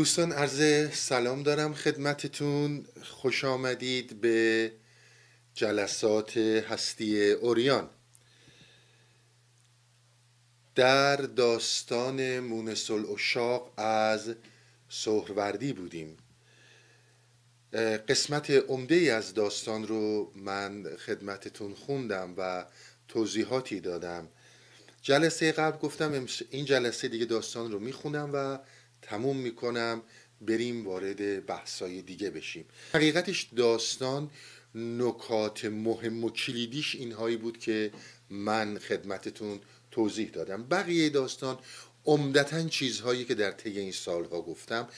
دوستان عرض سلام دارم خدمتتون. خوش آمدید به جلسات هستی اوریان. در داستان مونسل اشاق از سهروردی بودیم. قسمت عمده ای از داستان رو من خدمتتون خوندم و توضیحاتی دادم. جلسه قبل گفتم این جلسه دیگه داستان رو می‌خونم و تموم می‌کنم بریم وارد بحثای دیگه بشیم. حقیقتش داستان نکات مهم و کلیدیش اینهایی بود که من خدمتتون توضیح دادم. بقیه داستان عمدتا چیزهایی که در طی این سالها گفتم.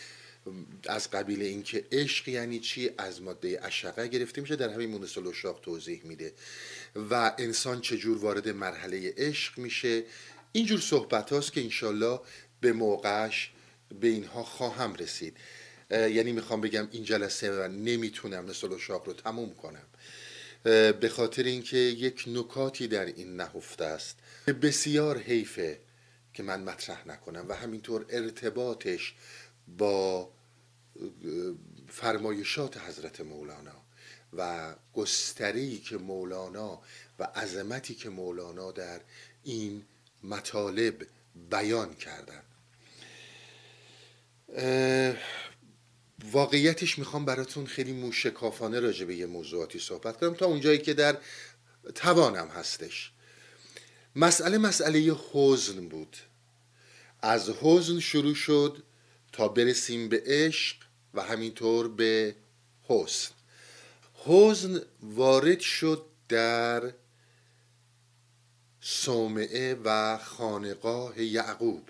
از قبیل اینکه عشق یعنی چی از ماده اشقه گرفته میشه در همین مونسل اشاق توضیح میده. و انسان چجور وارد مرحله عشق میشه. اینجور صحبت هاست که انشالله به موقعش به اینها خواهم رسید. یعنی می‌خوام بگم این جلسه و نمی‌تونم نسل شاق رو تموم کنم. به خاطر اینکه یک نکاتی در این نهفته است. بسیار حیفه که من مطرح نکنم و همینطور ارتباطش با فرمایشات حضرت مولانا و گستری که مولانا و عظمتی که مولانا در این مطالب بیان کردن. واقعیتش می‌خوام براتون خیلی موشکافانه راجع به یه موضوعاتی صحبت کنم تا اونجایی که در توانم هستش. مسئله مسئله حزن بود. از حزن شروع شد تا برسیم به عشق و همینطور به حسن. حزن وارد شد در صومعه و خانقاه یعقوب.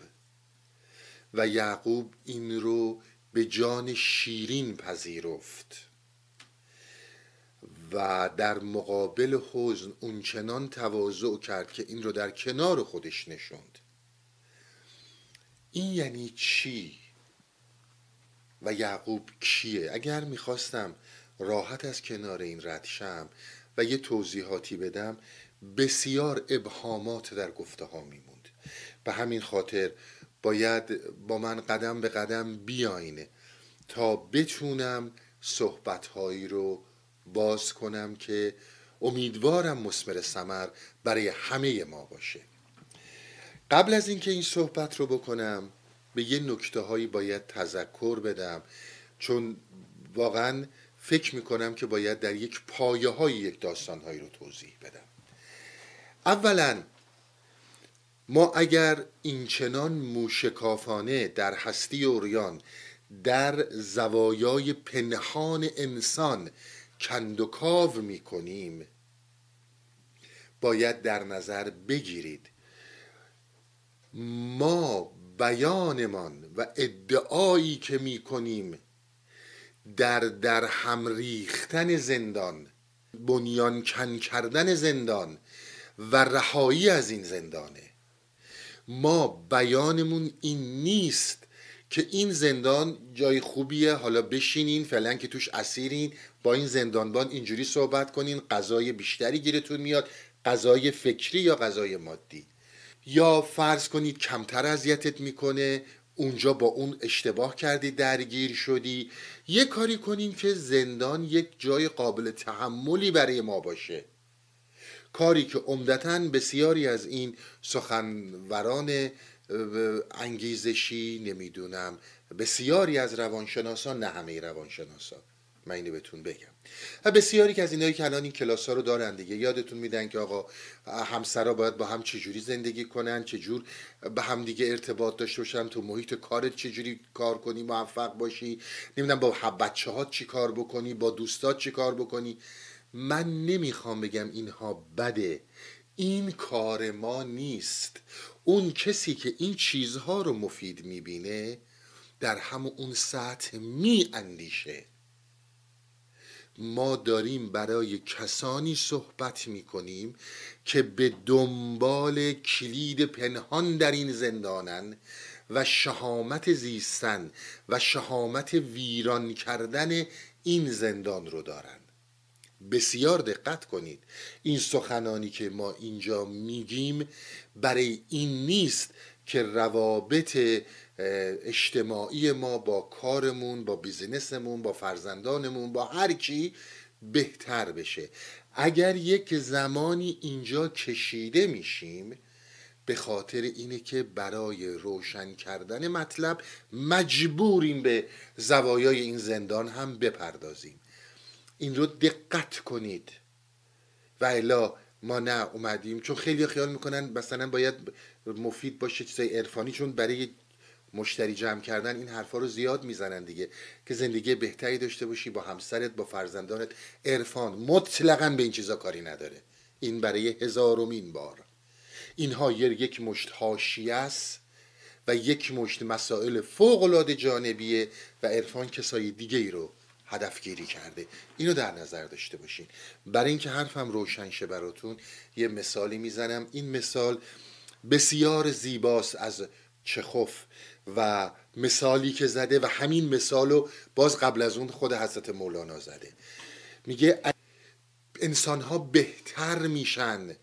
و یعقوب این رو به جان شیرین پذیرفت و در مقابل حزن اونچنان تواضع کرد که این رو در کنار خودش نشوند. این یعنی چی؟ و یعقوب کیه؟ اگر می‌خواستم راحت از کنار این رد شم و یه توضیحاتی بدم بسیار ابهامات در گفته ها میموند. به همین خاطر باید با من قدم به قدم بیاینه تا بتونم صحبتهایی رو باز کنم که امیدوارم مسمر سمر برای همه ما باشه. قبل از اینکه این صحبت رو بکنم به یه نکته هایی باید تذکر بدم چون واقعا فکر می‌کنم که باید در یک پایه های یک داستان هایی رو توضیح بدم. اولا ما اگر اینچنان موشکافانه در هستی اوریان در زوایای پنهان انسان کند و کاو می کنیم باید در نظر بگیرید. ما بیانمان و ادعایی که می کنیم در در هم ریختن زندان بنیان کن کردن زندان و رهایی از این زندانه. ما بیانمون این نیست که این زندان جای خوبیه. حالا بشینین فعلا که توش اسیرین با این زندانبان اینجوری صحبت کنین غذای بیشتری گیرتون میاد غذای فکری یا غذای مادی. یا فرض کنید کمتر اذیتت می‌کنه اونجا با اون اشتباه کردی درگیر شدی. یه کاری کنین که زندان یک جای قابل تحملی برای ما باشه. کاری که عمدتا بسیاری از این سخنوران انگیزشی نمی‌دونم بسیاری از روانشناسان نه همه روانشناسان من اینو بهتون بگم. و بسیاری که از اینایی که الان این کلاس ها رو دارن دیگه یادتون میدن که آقا همسرا باید با هم چجوری زندگی کنن چجور به هم دیگه ارتباط داشته باشن تو محیط کارت چجوری کار کنی موفق باشی نمی‌دونم با بچه ها چی کار بکنی با دوستات چی کار بکنی. من نمی‌خوام بگم اینها بده. این کار ما نیست. اون کسی که این چیزها رو مفید می‌بینه در همون اون سطح می اندیشه ما داریم برای کسانی صحبت می کنیم که به دنبال کلید پنهان در این زندانن و شهامت زیستن و شهامت ویران کردن این زندان رو دارن. بسیار دقت کنید. این سخنانی که ما اینجا میگیم برای این نیست که روابط اجتماعی ما با کارمون با بیزینسمون با فرزندانمون با هر کی بهتر بشه. اگر یک زمانی اینجا کشیده میشیم به خاطر اینه که برای روشن کردن مطلب مجبوریم به زوایای این زندان هم بپردازیم. این رو دقت کنید. و الا ما نه اومدیم. چون خیلی خیال می‌کنن مثلا باید مفید باشه چیزای عرفانی چون برای مشتری جمع کردن این حرفا رو زیاد می‌زنن دیگه. که زندگی بهتری داشته باشی با همسرت با فرزندانت. عرفان مطلقا به این چیزا کاری نداره. این برای هزارمین بار. اینها یک مشت حاشیه است و یک مشت مسائل فوق العاده جانبیه و عرفان کسای دیگه ای رو هدفگیری کرده. اینو در نظر داشته باشین. برای اینکه حرفم روشن شه براتون یه مثالی می‌زنم. این مثال بسیار زیباست از چخوف و مثالی که زده و همین مثال رو باز قبل از اون خود حضرت مولانا زده. میگه انسان ها بهتر میشن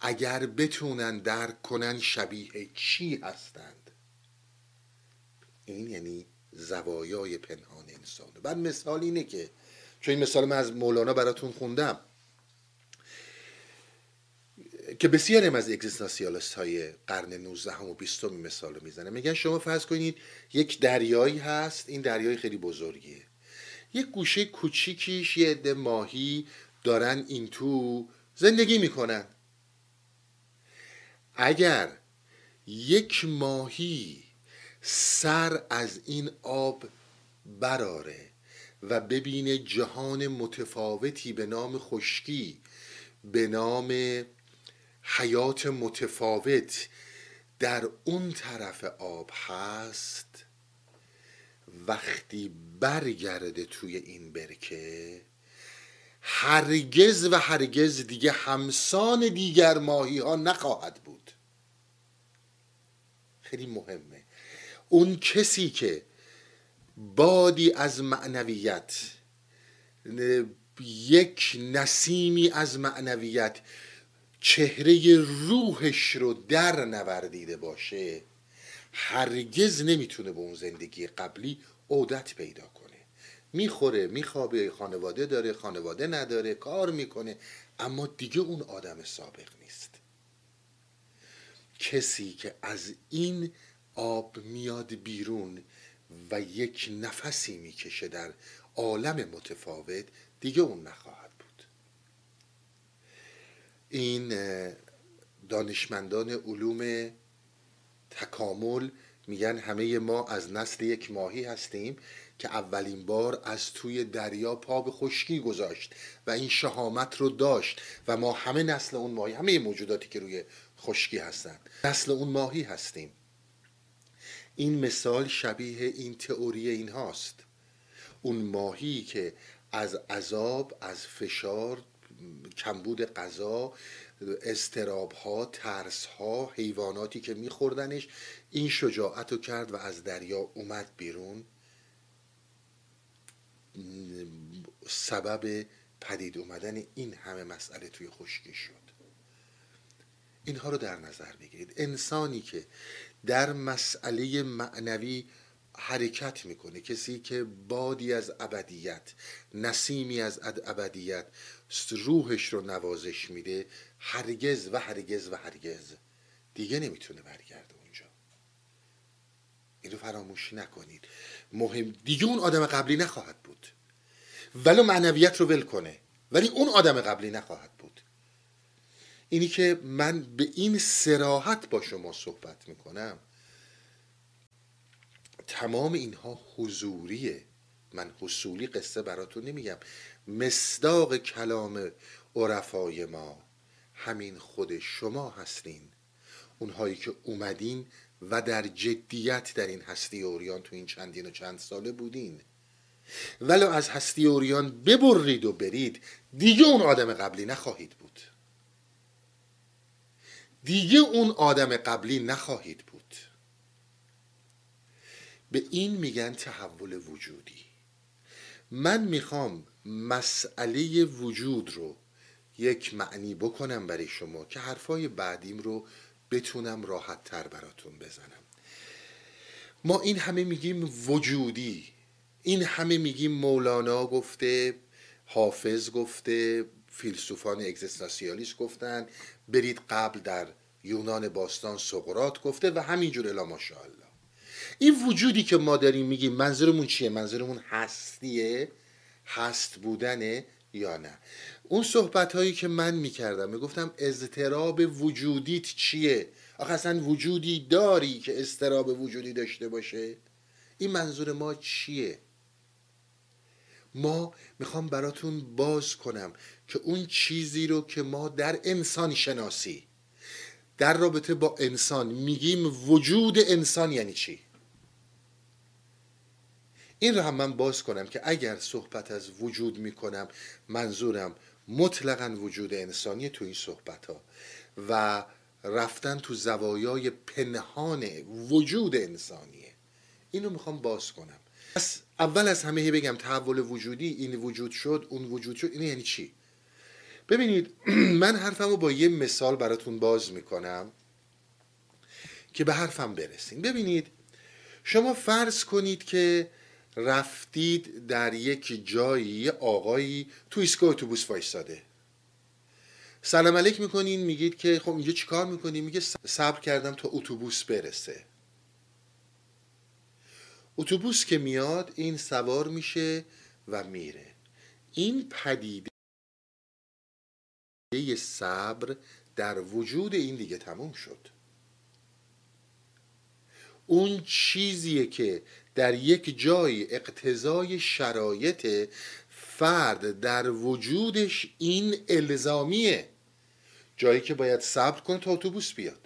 اگر بتونن درک کنن شبیه چی هستند. این یعنی زوایای پنهان انسان. بعد مثال اینه که چون این مثال من از مولانا براتون خوندم که بسیاری از اگزیستانسیالست های قرن 19 و 20 مثال رو می‌زنه میگن شما فرض کنید یک دریایی هست این دریای خیلی بزرگیه. یک گوشه کوچیکیش یه عده ماهی دارن این تو زندگی می‌کنن. اگر یک ماهی سر از این آب براره و ببینه جهان متفاوتی به نام خشکی به نام حیات متفاوت در اون طرف آب هست. وقتی برگرده توی این برکه هرگز و هرگز دیگه همسان دیگر ماهی ها نخواهد بود. خیلی مهمه. اون کسی که بادی از معنویت یک نسیمی از معنویت چهره روحش رو در نوردیده باشه هرگز نمی‌تونه به اون زندگی قبلی عودت پیدا کنه. می‌خوره میخوابه خانواده داره خانواده نداره کار می‌کنه اما دیگه اون آدم سابق نیست. کسی که از این آب میاد بیرون و یک نفسی می‌کشه در عالم متفاوت دیگه اون نخواهد بود. این دانشمندان علوم تکامل میگن همه ما از نسل یک ماهی هستیم که اولین بار از توی دریا پا به خشکی گذاشت و این شهامت رو داشت و ما همه نسل اون ماهی همه موجوداتی که روی خشکی هستند نسل اون ماهی هستیم. این مثال شبیه این تئوری این هاست اون ماهی که از عذاب از فشار کمبود غذا استراب ها ترس ها حیواناتی که میخوردنش این شجاعت رو کرد و از دریا اومد بیرون. سبب پدید اومدن این همه مسئله توی خشکی شد. اینها رو در نظر بگیرید. انسانی که در مسئله معنوی حرکت می‌کنه کسی که بادی از ابدیت نسیمی از ابدیت روحش رو نوازش میده هرگز و هرگز و هرگز دیگه نمی‌تونه برگرده اونجا. این رو فراموشی نکنید. مهم دیگه اون آدم قبلی نخواهد بود. ولو معنویت رو ول کنه ولی اون آدم قبلی نخواهد اینی که من به این سراحت با شما صحبت می‌کنم. تمام اینها حضوریه. من حصولی قصه براتون نمیگم. مصداق کلام عرفای ما همین خود شما هستین. اونهایی که اومدین و در جدیت در این هستی اوریان تو این چندین و چند ساله بودین. ولو از هستی اوریان ببرید و برید دیگه اون آدم قبلی نخواهید بود. دیگه اون آدم قبلی نخواهید بود. به این میگن تحول وجودی. من می‌خوام مسئله وجود رو یک معنی بکنم برای شما که حرفای بعدیم رو بتونم راحت تر براتون بزنم. ما این همه میگیم وجودی. این همه میگیم مولانا گفته حافظ گفته فیلسوفان اگزیستانسیالیست گفتن برید قبل در یونان باستان سقرات گفته و همینجور الا ماشاءالله. این وجودی که ما داریم میگیم منظورمون چیه؟ منظورمون هستیه؟ هست بودنه یا نه؟ اون صحبت هایی که من می‌کردم می‌گفتم اضطراب وجودیت چیه؟ آخه اصلا وجودی داری که اضطراب وجودی داشته باشه؟ این منظور ما چیه؟ ما می‌خوام براتون باز کنم که اون چیزی رو که ما در انسان شناسی در رابطه با انسان میگیم وجود انسان یعنی چی؟ این رو هم من باز کنم که اگر صحبت از وجود می‌کنم منظورم مطلقا وجود انسانی تو این صحبت ها و رفتن تو زوایای پنهان وجود انسانیه. اینو می‌خوام باز کنم. پس اول از همه بگم تحول وجودی این وجود شد اون وجود شد این یعنی چی؟ ببینید من حرفم رو با یه مثال براتون باز می‌کنم که به حرفم برسیم. ببینید شما فرض کنید که رفتید در یک جایی یه آقایی تو ایستگاه اتوبوس وایستاده. سلام علیک می‌کنین میگید که خب اینجا چیکار می‌کنی؟ میگه صبر کردم تا اتوبوس برسه. اتوبوس که میاد این سوار میشه و میره. این پدیده صبر در وجود این دیگه تموم شد. اون چیزیه که در یک جای اقتضای شرایط فرد در وجودش این الزامیه. جایی که باید صبر کنه تا اتوبوس بیاد.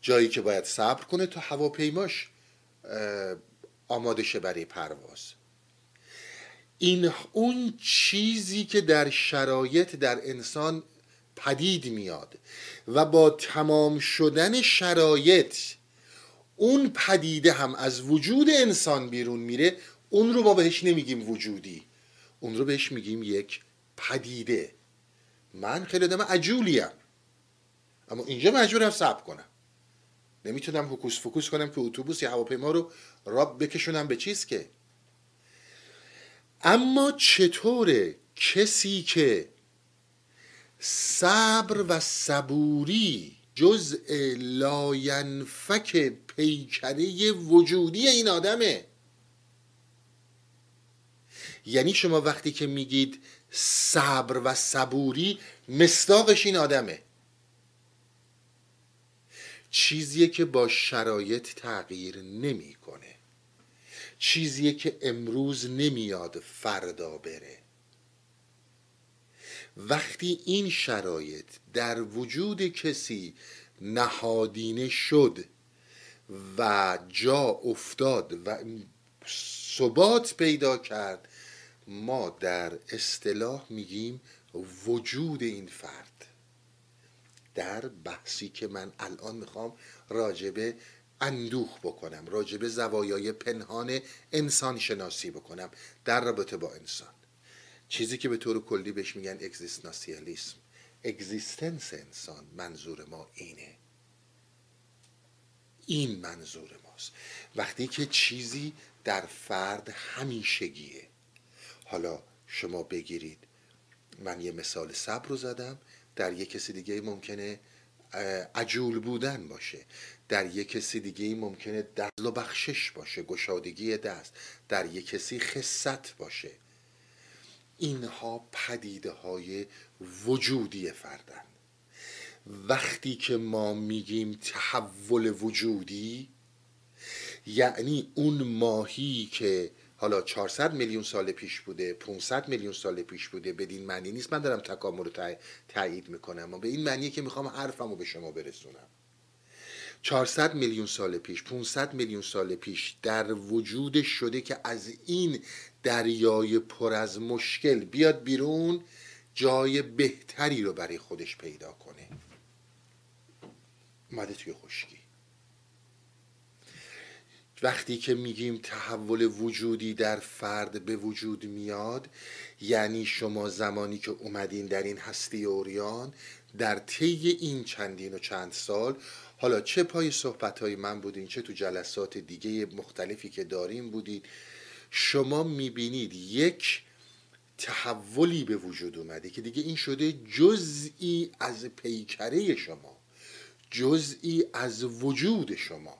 جایی که باید صبر کنه تا هواپیماش آماده شه برای پرواز. این اون چیزی که در شرایط در انسان پدید میاد و با تمام شدن شرایط اون پدیده هم از وجود انسان بیرون میره اون رو ما بهش نمیگیم وجودی. اون رو بهش میگیم یک پدیده. من خیلی آدم عجولیم. اما اینجا مجبورم صبر کنم. نمی‌تونم فکوس فکوس کنم که اتوبوس یا هواپیما رو راب بکشونم به چیز که اما چطوره کسی که صبر و صبوری جزء لاینفک پیکره وجودی این آدمه. یعنی شما وقتی که میگید صبر و صبوری مستاقش این آدمه. چیزیه که با شرایط تغییر نمی‌کنه. چیزیه که امروز نمیاد فردا بره. وقتی این شرایط در وجود کسی نهادینه شد و جا افتاد و ثبات پیدا کرد ما در اصطلاح میگیم وجود این فرد. در بحثی که من الان می‌خوام راجبه اندوخ بکنم راجبه زوایای پنهان انسان شناسی بکنم در رابطه با انسان. چیزی که به طور کلی بهش میگن اگزیستناسیالیسم اگزیستنس انسان منظور ما اینه. این منظور ماست. وقتی که چیزی در فرد همیشگیه. حالا شما بگیرید. من یه مثال صبر رو زدم. در یک کسی دیگه ممکنه عجول بودن باشه. در یک کسی دیگه ممکنه دل و بخشش باشه گشادگی دست. در یک کسی خصت باشه. اینها پدیده های وجودی فردن. وقتی که ما میگیم تحول وجودی یعنی اون ماهی که حالا 400 میلیون سال پیش بوده 500 میلیون سال پیش بوده بدین معنی نیست. من دارم تکامل رو تایید می‌کنم. اما به این معنی که می‌خوام حرفم رو به شما برسونم. 400 میلیون سال پیش 500 میلیون سال پیش در وجود شده که از این دریای پر از مشکل بیاد بیرون جای بهتری رو برای خودش پیدا کنه. اومده توی خشکی. وقتی که میگیم تحول وجودی در فرد به وجود میاد یعنی شما زمانی که اومدین در این هستی اوریان در طی این چندین و چند سال حالا چه پای صحبت های من بودین چه تو جلسات دیگه مختلفی که داریم بودید شما می‌بینید یک تحولی به وجود اومده که دیگه این شده جزئی از پیکره شما جزئی از وجود شما.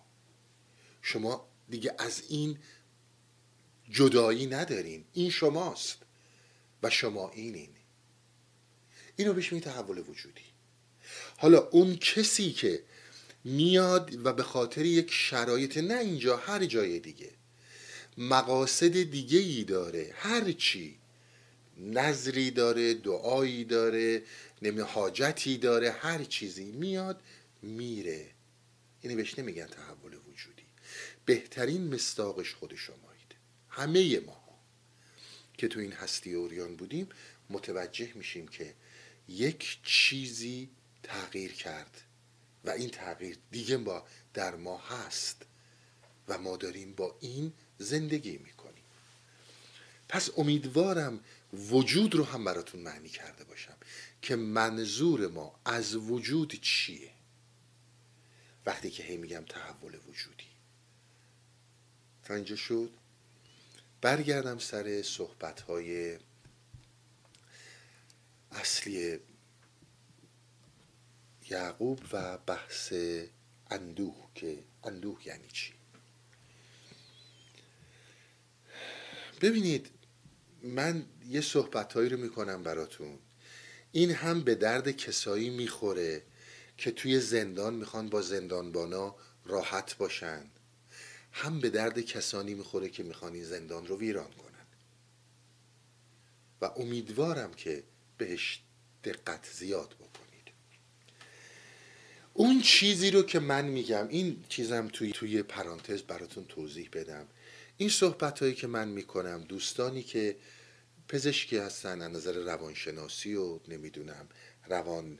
شما دیگه از این جدایی ندارین این شماست و شما اینین. اینو بهش می تحول وجودی. حالا اون کسی که میاد و به خاطر یک شرایط نه اینجا هر جای دیگه. مقاصد دیگه ای داره هر چی. نظری داره دعایی داره نمی حاجتی داره هر چیزی. میاد میره. اینو بهش نمیگن تحول وجودی. بهترین مستاقش خود شمایید همه ما که تو این هستی اوریان بودیم متوجه میشیم که یک چیزی تغییر کرد. و این تغییر دیگه با در ما هست و ما داریم با این زندگی می‌کنیم. پس امیدوارم وجود رو هم براتون معنی کرده باشم که منظور ما از وجود چیه؟ وقتی که هی میگم تحول وجودی. تا اینجا شد. برگردم سر صحبت های اصلی یعقوب و بحث اندوه که اندوه یعنی چی؟ ببینید من یه صحبتهایی رو می‌کنم براتون. این هم به درد کسایی می‌خوره که توی زندان می‌خوان با زندانبانا راحت باشن. هم به درد کسانی می‌خوره که می‌خوان این زندان رو ویران کنن. و امیدوارم که بهش دقت زیاد بکنید اون چیزی رو که من میگم این چیزم توی توی پرانتز براتون توضیح بدم. این صحبت هایی که من می‌کنم دوستانی که پزشکی هستن از نظر روانشناسی و نمی‌دونم روان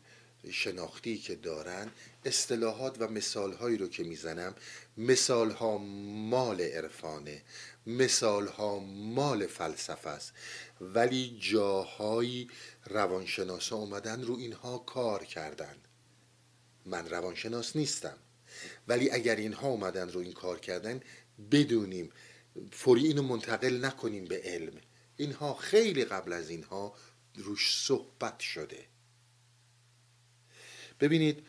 شناختی که دارن اصطلاحات و مثالهایی رو که می‌زنم مثالها مال عرفانه مثالها مال فلسفه است. ولی جاهایی روانشناسا اومدن رو اینها کار کردن. من روانشناس نیستم. ولی اگر اینها اومدن رو این کار کردن بدونیم فوری اینو منتقل نکنیم به علم. اینها خیلی قبل از اینها روش صحبت شده. ببینید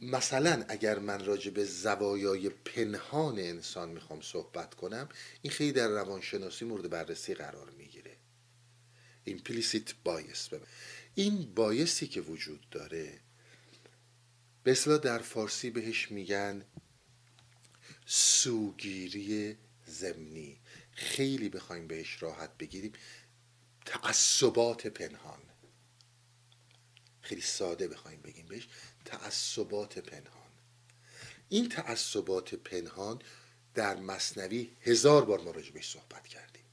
مثلا اگر من راجع به زوایای پنهان انسان می‌خوام صحبت کنم این خیلی در روانشناسی مورد بررسی قرار می‌گیره. Implicit bias. این بایسی که وجود داره. به اصلا در فارسی بهش میگن سوگیری زمینی خیلی بخوایم بهش راحت بگیریم. تعصبات پنهان. خیلی ساده بخوایم بگیم بهش. تعصبات پنهان. این تعصبات پنهان در مصنوی هزار بار ما بهش صحبت کردیم.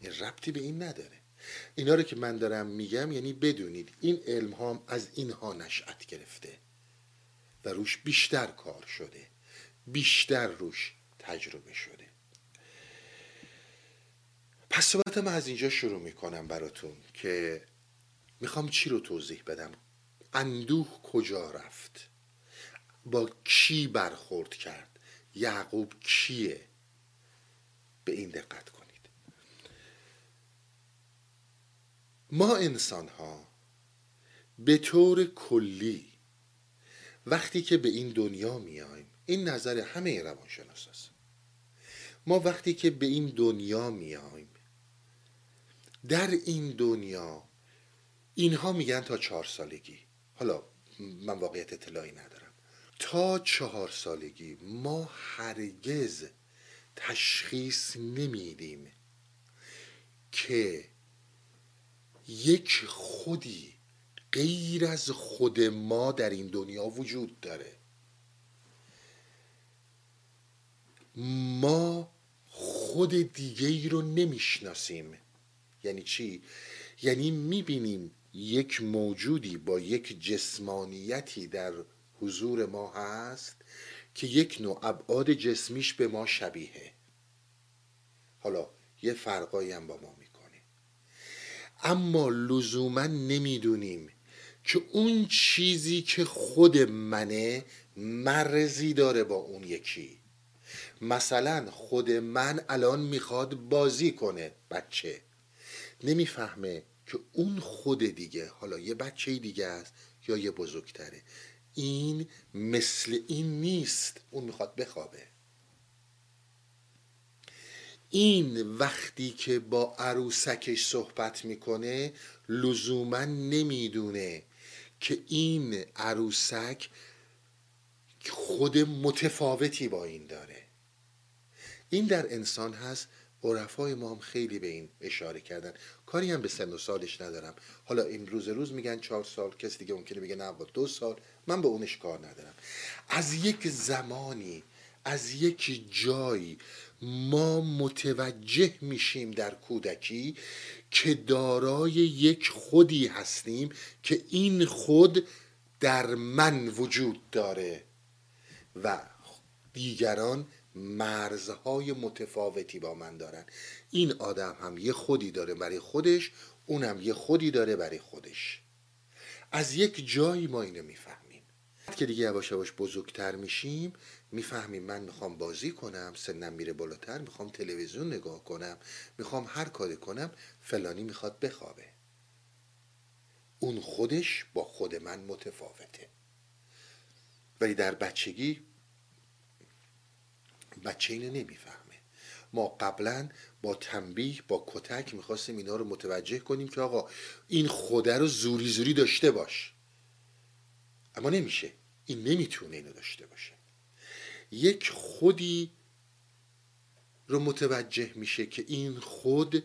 این ربطی به این نداره. اینا رو که من دارم میگم یعنی بدونید این علم ها از اینها نشأت گرفته و روش بیشتر کار شده بیشتر روش تجربه شده. پس صحبتم از اینجا شروع می‌کنم براتون که می‌خوام چی رو توضیح بدم؟ اندوه کجا رفت؟ با کی برخورد کرد؟ یعقوب کیه؟ به این دقت کنید ما انسان ها به طور کلی وقتی که به این دنیا میایم این نظر همه روانشناس است. ما وقتی که به این دنیا میایم در این دنیا اینها میگن تا چهار سالگی. حالا من واقعیت اطلاعی ندارم. تا چهار سالگی ما هرگز تشخیص نمیدیم که یک خودی غیر از خود ما در این دنیا وجود داره. ما خود دیگه ای رو نمی‌شناسیم. یعنی چی؟ یعنی می‌بینیم یک موجودی با یک جسمانیتی در حضور ما هست که یک نوع ابعاد جسمیش به ما شبیه. حالا یه فرقایی هم با ما. اما لزوما نمی‌دونیم که اون چیزی که خود منه مرزی داره با اون یکی. مثلا خود من الان می‌خواد بازی کنه بچه. نمی‌فهمه که اون خود دیگه حالا یه بچه دیگه است یا یه بزرگتره. این مثل این نیست. اون می‌خواد بخوابه. این وقتی که با عروسکش صحبت می‌کنه لزوما نمی‌دونه که این عروسک خود متفاوتی با این داره. این در انسان هست. عرفای ما هم خیلی به این اشاره کردن. کاری هم به سن و سالش ندارم. حالا این روز روز میگن چهار سال کسی دیگه ممکنه بگه نه با دو سال. من به اونش کار ندارم. از یک زمانی از یک جایی ما متوجه میشیم در کودکی که دارای یک خودی هستیم که این خود در من وجود داره و دیگران مرزهای متفاوتی با من دارن. این آدم هم یه خودی داره برای خودش اونم یه خودی داره برای خودش. از یک جایی ما اینو می‌فهمیم. که دیگه یواش یواش بزرگتر میشیم می‌فهمیم من می‌خوام بازی کنم سنم میره بالاتر می‌خوام تلویزیون نگاه کنم می‌خوام هر کاری کنم فلانی می‌خواد بخوابه. اون خودش با خود من متفاوته. ولی در بچگی بچه اینو نمی‌فهمه. ما قبلا با تنبیه با کتک می‌خواستیم اینا رو متوجه کنیم که آقا این خوده رو زوری زوری داشته باش. اما نمیشه. این نمی‌تونه اینو داشته باشه. یک خودی رو متوجه میشه که این خود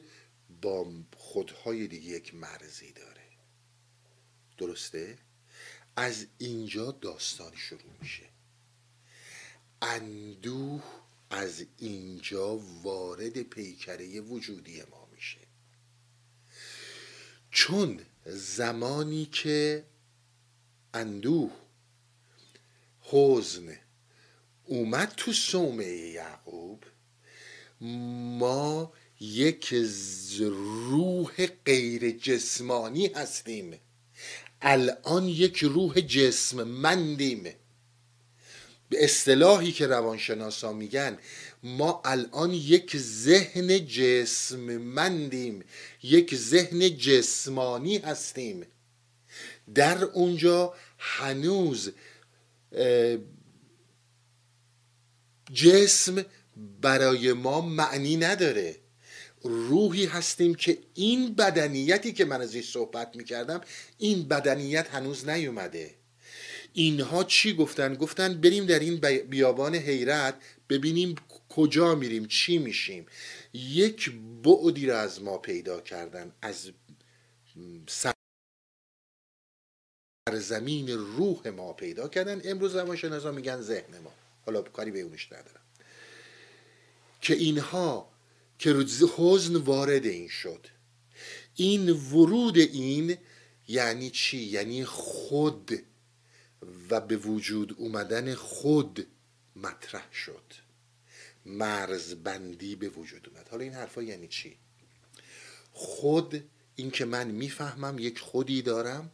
با خودهای دیگه یک مرزی داره. درسته؟ از اینجا داستان شروع میشه. اندوه از اینجا وارد پیکره وجودی ما میشه. چون زمانی که اندوه حزن اومد تو سومه یعقوب. ما یک روح غیر جسمانی هستیم. الان یک روح جسم مندیم. به اصطلاحی که روانشناسا میگن ما الان یک ذهن جسممندیم یک ذهن جسمانی هستیم. در اونجا هنوز جسم برای ما معنی نداره. روحی هستیم که این بدنیتی که من ازش صحبت می‌کردم این بدنیت هنوز نیومده. اینها چی گفتن؟ گفتن بریم در این بیابان حیرت ببینیم کجا میریم چی میشیم. یک بعدی را از ما پیدا کردن از سرزمین روح ما پیدا کردن. امروز روانشناسا میگن ذهن ما. حالا کاری به اونش ندارم. که اینها که حزن وارد این شد. این ورود این یعنی چی؟ یعنی خود و به وجود اومدن خود مطرح شد. مرزبندی به وجود اومد. حالا این حرفا یعنی چی؟ خود این که من می‌فهمم یک خودی دارم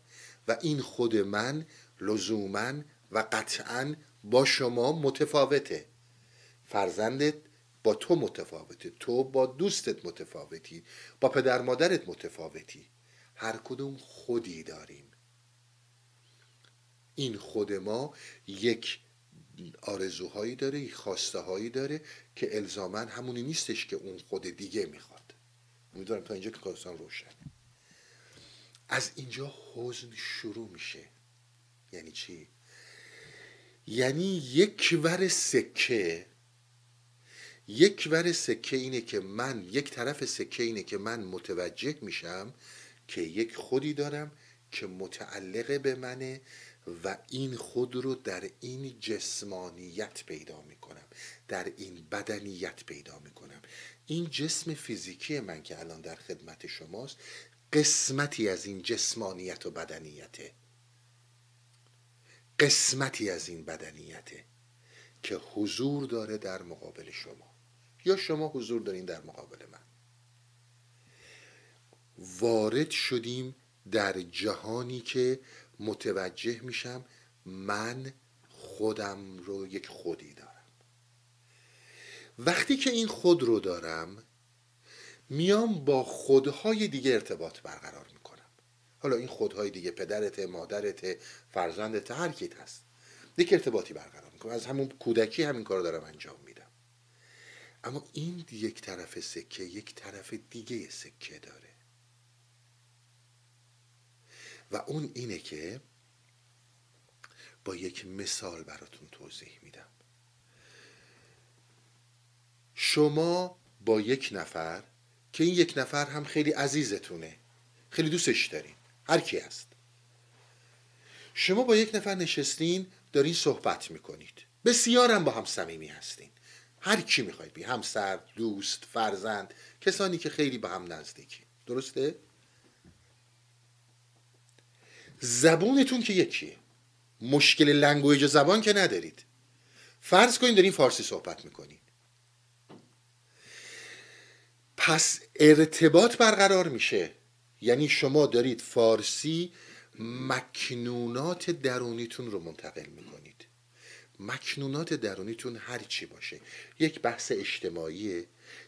و این خود من لزوما و قطعا با شما متفاوته. فرزندت با تو متفاوته. تو با دوستت متفاوتی. با پدر مادرت متفاوتی. هر کدوم خودی داریم. این خود ما یک آرزوهایی داره خواسته هایی داره که الزاما همونی نیستش که اون خود دیگه می‌خواد. امیدوارم تا اینجا که کارستان روشن. از حزن شروع میشه. یعنی چی؟ یعنی یک ور سکه. یک ور سکه اینه که من یک طرف سکه اینه که من متوجه میشم که یک خودی دارم که متعلق به منه و این خود رو در این جسمانیت پیدا می‌کنم در این بدنیت پیدا می‌کنم. این جسم فیزیکی من که الان در خدمت شماست قسمتی از این جسمانیت و بدنیته. قسمتی از این بدنیته که حضور داره در مقابل شما. یا شما حضور دارین در مقابل من. وارد شدیم در جهانی که متوجه میشم من خودم رو یک خودی دارم. وقتی که این خود رو دارم میام با خودهای دیگه ارتباط برقرار می‌کنم. حالا این خودهای دیگه پدرت مادرت فرزندت هر کیت هست. یک ارتباطی برقرار می‌کنم. از همون کودکی همین کار دارم انجام میدم. اما این یک طرف سکه یک طرف دیگه سکه داره. و اون اینه که با یک مثال براتون توضیح میدم. شما با یک نفر که این یک نفر هم خیلی عزیزتونه خیلی دوستش دارین. هر کی هست. شما با یک نفر نشستین دارین صحبت می‌کنید. بسیارم با هم صمیمی هستین. هر کی می‌خواید بی همسر دوست فرزند کسانی که خیلی با هم نزدیکی درسته؟ زبونتون که یکیه مشکل لنگویج زبان که ندارید. فرض کنید دارین فارسی صحبت می‌کنید. پس ارتباط برقرار میشه. یعنی شما دارید فارسی مکنونات درونیتون رو منتقل می‌کنید. مکنونات درونیتون هر چی باشه. یک بحث اجتماعیه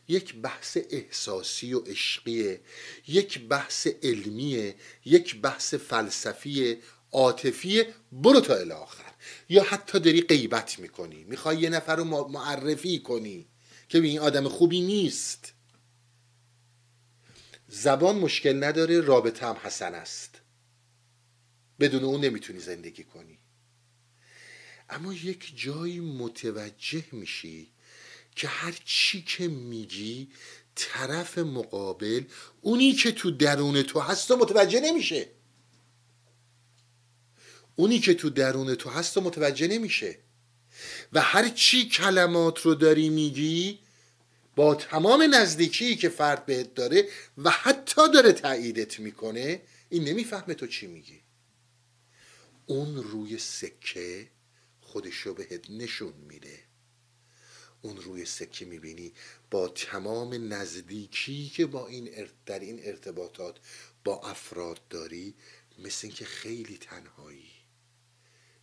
یک بحث احساسی و عشقیه یک بحث علمیه یک بحث فلسفی عاطفی برو تا الاخر یا حتی داری غیبت می‌کنی. می‌خوای یه نفر رو معرفی کنی که این آدم خوبی نیست. زبان مشکل نداره رابطه هم حسن است. بدون اون نمی‌تونی زندگی کنی. اما یک جایی متوجه میشی که هر چی که میگی طرف مقابل اونی که تو درون تو هست و متوجه نمیشه. اونی که تو درون تو هست و متوجه نمیشه. و هر چی کلمات رو داری میگی با تمام نزدیکی که فرد بهت داره و حتی داره تاییدت می‌کنه این نمی‌فهمه تو چی میگی. اون روی سکه خودش رو بهت نشون میده. اون روی سکه می‌بینی با تمام نزدیکی که با این در این ارتباطات با افراد داری مثل اینکه خیلی تنهایی.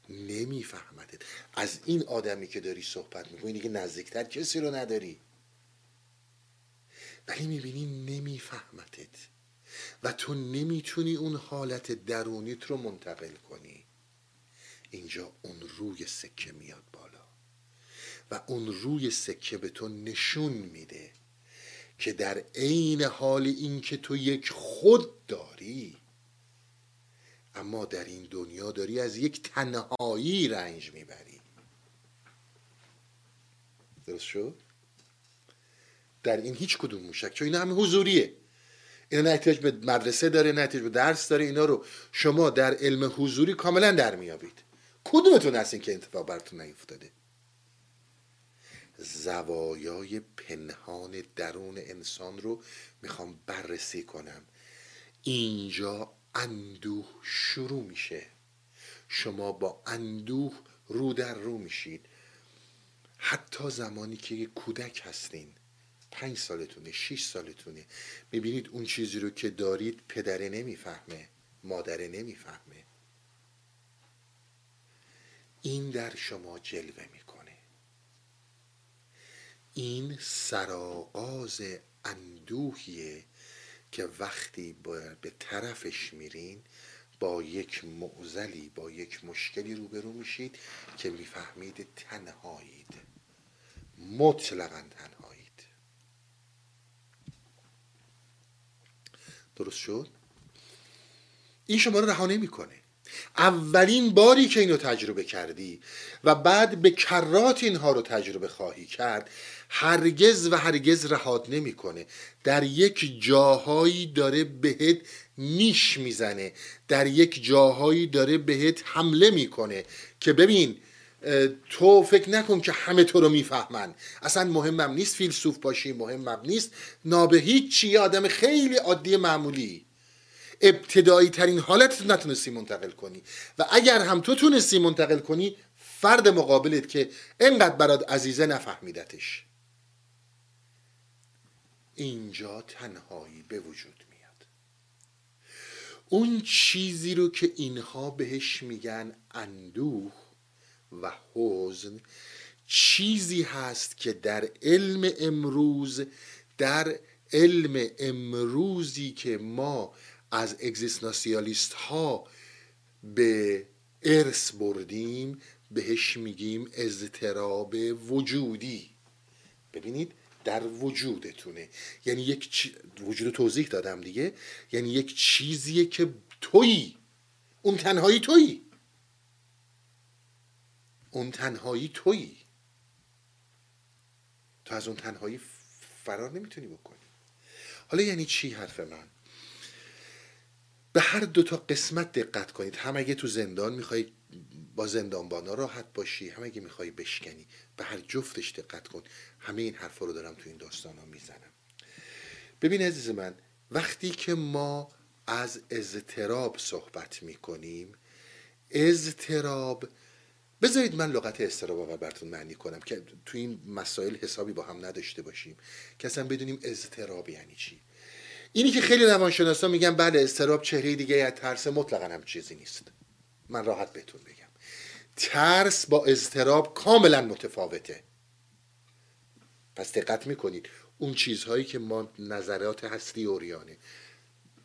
نمیفهمدت. از این آدمی که داری صحبت می‌کنی دیگه نزدیکتر کسی رو نداری. ولی می‌بینی نمیفهمتت و تو نمی‌تونی اون حالت درونیت رو منتقل کنی. اینجا اون روی سکه میاد بالا و اون روی سکه به تو نشون میده که در عین حال اینکه تو یک خود داری اما در این دنیا داری از یک تنهایی رنج می‌بری. درست شد؟ در این هیچ کدوم موشک چون اینا همه حضوریه. اینا احتیاج به مدرسه داره احتیاج به درس داره اینا رو شما در علم حضوری کاملا در میابید کدومتون هستین که اتفاق براتون نیفتاده؟ زوایای پنهان درون انسان رو می‌خوام بررسی کنم. اینجا اندوه شروع میشه. شما با اندوه رو در رو میشید حتی زمانی که کودک هستین. پنج سالتونه شیش سالتونه. می‌بینید اون چیزی رو که دارید پدره نمی‌فهمه مادره نمی‌فهمه. این در شما جلوه می‌کنه. این سراغاز اندوهیه که وقتی به طرفش میرین با یک معزلی با یک مشکلی روبرو میشید که می‌فهمید تنهایید. مطلقا تنهایید. درست شد؟ این شما رو رها نمی‌کنه. اولین باری که اینو تجربه کردی و بعد به کرات اینها رو تجربه خواهی کرد هرگز و هرگز رهات نمی‌کنه. در یک جاهایی داره بهت نیش می‌زنه. در یک جاهایی داره بهت حمله می‌کنه که ببین تو فکر نکن که همه تو رو می‌فهمن. اصلا مهمم نیست فیلسوف باشی مهمم نیست. نابه هیچی آدم خیلی عادی معمولی. ابتدایی ترین حالت نتونستی منتقل کنی. و اگر هم تو تونستی منتقل کنی فرد مقابلت که انقدر برات عزیزه نفهمیدتش. اینجا تنهایی به وجود میاد. اون چیزی رو که اینها بهش میگن اندوه و حزن چیزی هست که در علم امروز در علم امروزی که ما از اگزیستانسیالیست ها به ارث بردیم بهش میگیم اضطراب وجودی. ببینید در وجودتونه. یعنی یک چی... وجود توضیح دادم دیگه. یعنی یک چیزیه که تویی. اون تنهایی تویی. اون تنهایی تویی. تو از اون تنهایی فرار نمی‌تونی بکنی. حالا یعنی چی حرف من؟ به هر دو تا قسمت دقت کنید. هم اگه تو زندان می‌خوای با زندانبانا راحت باشی هم اگه می‌خوای بشکنی به هر جفتش دقت کن. همه این حرفا رو دارم تو این داستان ها می‌زنم. ببین عزیز من وقتی که ما از اضطراب صحبت می‌کنیم اضطراب بذارید من لغت استراب اول براتون معنی کنم که تو این مسائل حسابی با هم نداشته باشیم. که اصلا بدونیم اضطراب یعنی چی. اینی که خیلی روانشناسا میگن بله استراب چهره دیگه از ترس مطلقا هم چیزی نیست. من راحت بهتون بگم. ترس با اضطراب کاملا متفاوته. پس دقت می‌کنید اون چیزهایی که ما نظرات هستی اوریانه.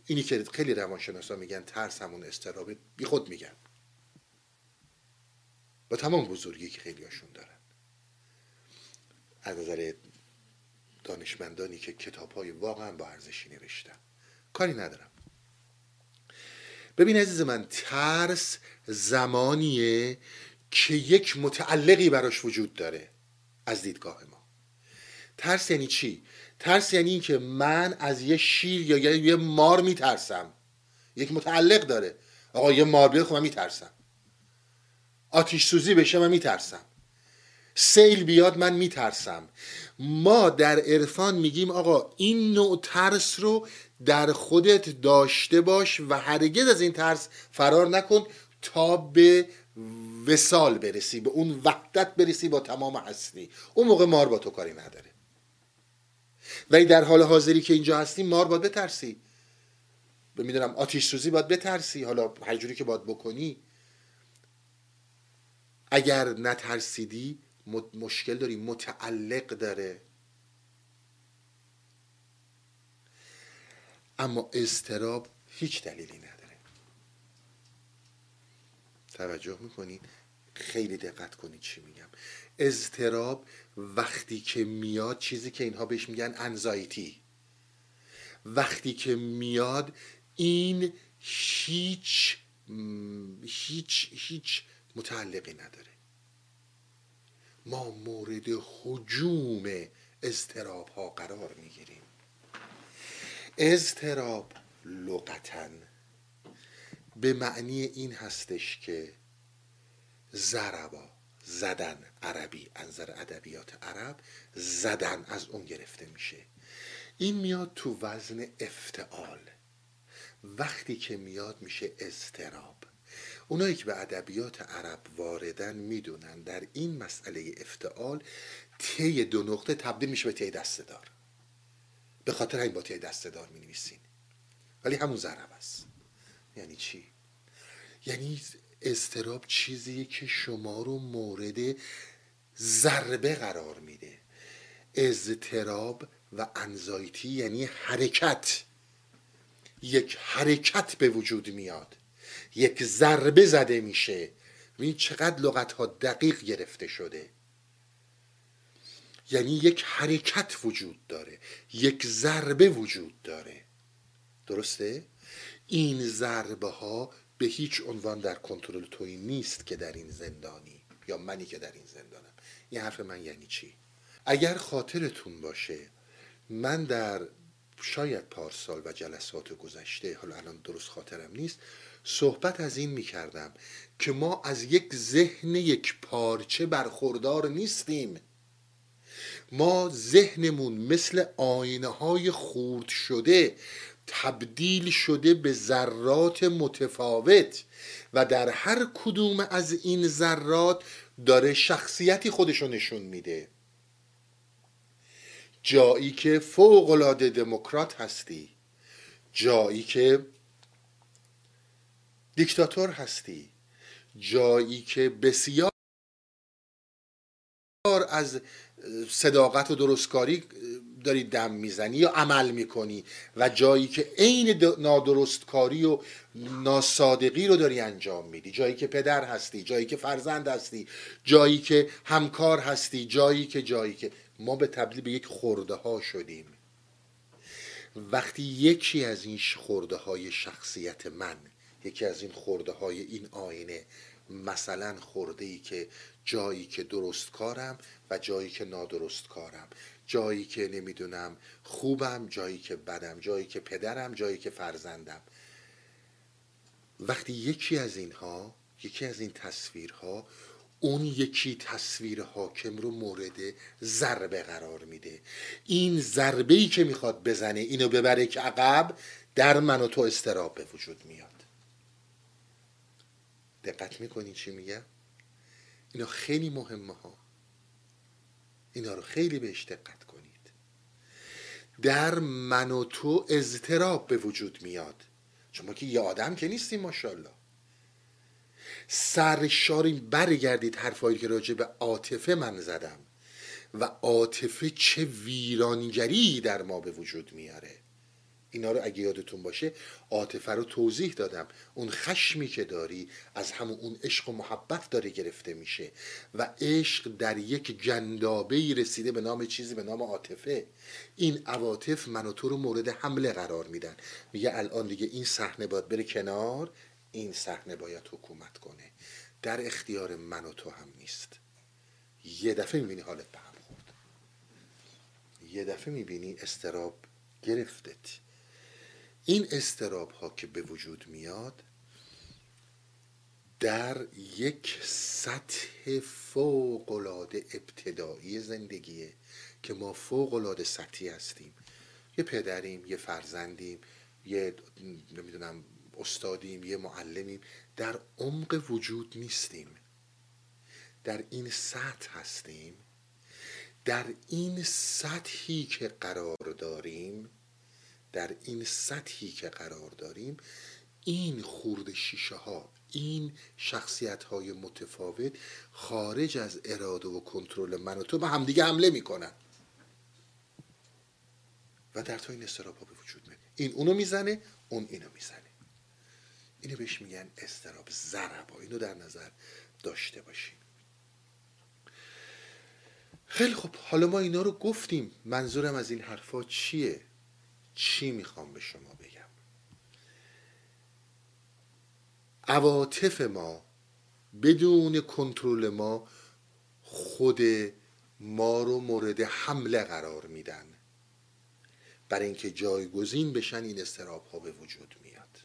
اینی که خیلی روانشناسا میگن ترس همون استرابه بی خود میگن. با تمام بزرگی که خیلی هاشون دارن. از نظر دانشمندانی که کتاب های واقعا با ارزشی نوشتن. کاری ندارم. ببین عزیز من ترس زمانیه که یک متعلقی براش وجود داره از دیدگاه ما. ترس یعنی چی؟ ترس یعنی اینکه من از یه شیر یا یه مار میترسم. یک متعلق داره. آقا یه مار بیاد خب من میترسم. آتیش سوزی بشه من میترسم. سیل بیاد من میترسم. ما در عرفان میگیم آقا این نوع ترس رو در خودت داشته باش و هرگز از این ترس فرار نکن تا به وسال برسی به اون وحدت برسی با تمام هستی. اون موقع مار با تو کاری نداره. ولی در حال حاضری که اینجا هستی مار باید بترسی. می‌دونم آتیش سوزی باید بترسی. حالا هر جوری که باید بکنی. اگر نترسیدی مشکل داری متعلق داره. اما اضطراب هیچ دلیلی نداره. توجه می‌کنید خیلی دقت کنید چی میگم. اضطراب وقتی که میاد چیزی که اینها بهش میگن انزایتی وقتی که میاد این هیچ هیچ هیچ متعلقی نداره. ما مورد حجوم اضطراب ها قرار می‌گیریم. اضطراب لغتا به معنی این هستش که زربا زدن عربی انظر ادبیات عرب زدن از اون گرفته میشه. این میاد تو وزن افتعال. وقتی که میاد میشه اضطراب. اونایی که به ادبیات عرب واردن می‌دونن در این مسئله افتعال تی دو نقطه تبدیل میشه به تی دسته دار به خاطر این با تی دسته دار می نویسین ولی همون ضرب است. یعنی چی؟ یعنی استراب چیزیه که شما رو مورد ضربه قرار میده. اضطراب و انزایتی یعنی حرکت. یک حرکت به وجود میاد. یک ضربه زده میشه. ببینید چقدر لغت ها دقیق گرفته شده. یعنی یک حرکت وجود داره. یک ضربه وجود داره. درسته؟ این ضربه ها به هیچ عنوان در کنترل توی نیست که در این زندانی یا منی که در این زندانم. این حرف من یعنی چی؟ اگر خاطرتون باشه من در شاید پارسال و جلسات گذشته حالا الان درست خاطرم نیست صحبت از این می‌کردم که ما از یک ذهن یک پارچه برخوردار نیستیم. ما ذهنمون مثل آینه های خورد شده تبدیل شده به ذرات متفاوت و در هر کدوم از این ذرات داره شخصیتی خودشو نشون میده. جایی که فوق العاده دموکرات هستی جایی که دیکتاتور هستی. جایی که بسیار از صداقت و درستکاری داری دم می‌زنی یا عمل می‌کنی و جایی که عین نادرستکاری و ناسادقی رو داری انجام میدی. جایی که پدر هستی جایی که فرزند هستی جایی که همکار هستی جایی که جایی که. ما به تبدیل به یک خورده ها شدیم. وقتی یکی از این خورده های شخصیت من یکی از این خورده های این آینه مثلا خورده ای که جایی که درست کارم و جایی که نادرست کارم. جایی که نمی‌دونم خوبم جایی که بدم جایی که پدرم جایی که فرزندم. وقتی یکی از اینها یکی از این تصویرها اون یکی تصویر حاکم رو مورد ضربه قرار میده. این ضربه ای که می‌خواد بزنه اینو ببره که عقب در من و تو استراب به وجود میاد. دقت می‌کنی چی میگم؟ اینا خیلی مهمه ها. اینا رو خیلی بهش دقت کنید. در من و تو اضطراب به وجود میاد. چون ما که یه آدم که نیستیم ماشاءالله. سرشاریم برگردید حرفایی که راجع به عاطفه من زدم. و عاطفه چه ویرانگری در ما به وجود میاره. اینا رو اگه یادتون باشه عاطفه رو توضیح دادم. اون خشمی که داری از همون اون عشق و محبت داره گرفته میشه و عشق در یک جندابه ای رسیده به نام چیزی به نام عاطفه. این عواطف من و تو رو مورد حمله قرار میدن. میگه الان دیگه این صحنه باید بره کنار این صحنه باید حکومت کنه. در اختیار من و تو هم نیست. یه دفعه می‌بینی حالت به هم خورد. یه دفعه می‌بینی استراب گرفتت. این استراب ها که به وجود میاد در یک سطح فوقالعاده ابتدایی زندگیه که ما فوقالعاده سطحی هستیم. یه پدریم یه فرزندیم یه نمی‌دونم استادیم یه معلمیم. در عمق وجود نیستیم. در این سطح هستیم. در این سطحی که قرار داریم در این سطحی که قرار داریم این خورد شیشه ها این شخصیت های متفاوت خارج از اراده و کنترل من و تو به همدیگه حمله می‌کنن. و در تا این استراب به وجود میاد. این اونو می‌زنه اون اینو می‌زنه. اینو بهش میگن استراب ضربا اینو در نظر داشته باشیم خیلی خب حالا ما اینا رو گفتیم. منظورم از این حرفا چیه؟ چی می‌خوام به شما بگم؟ عواطف ما بدون کنترل ما خود ما رو مورد حمله قرار میدن. برای اینکه جایگزین بشن این استراب ها به وجود میاد.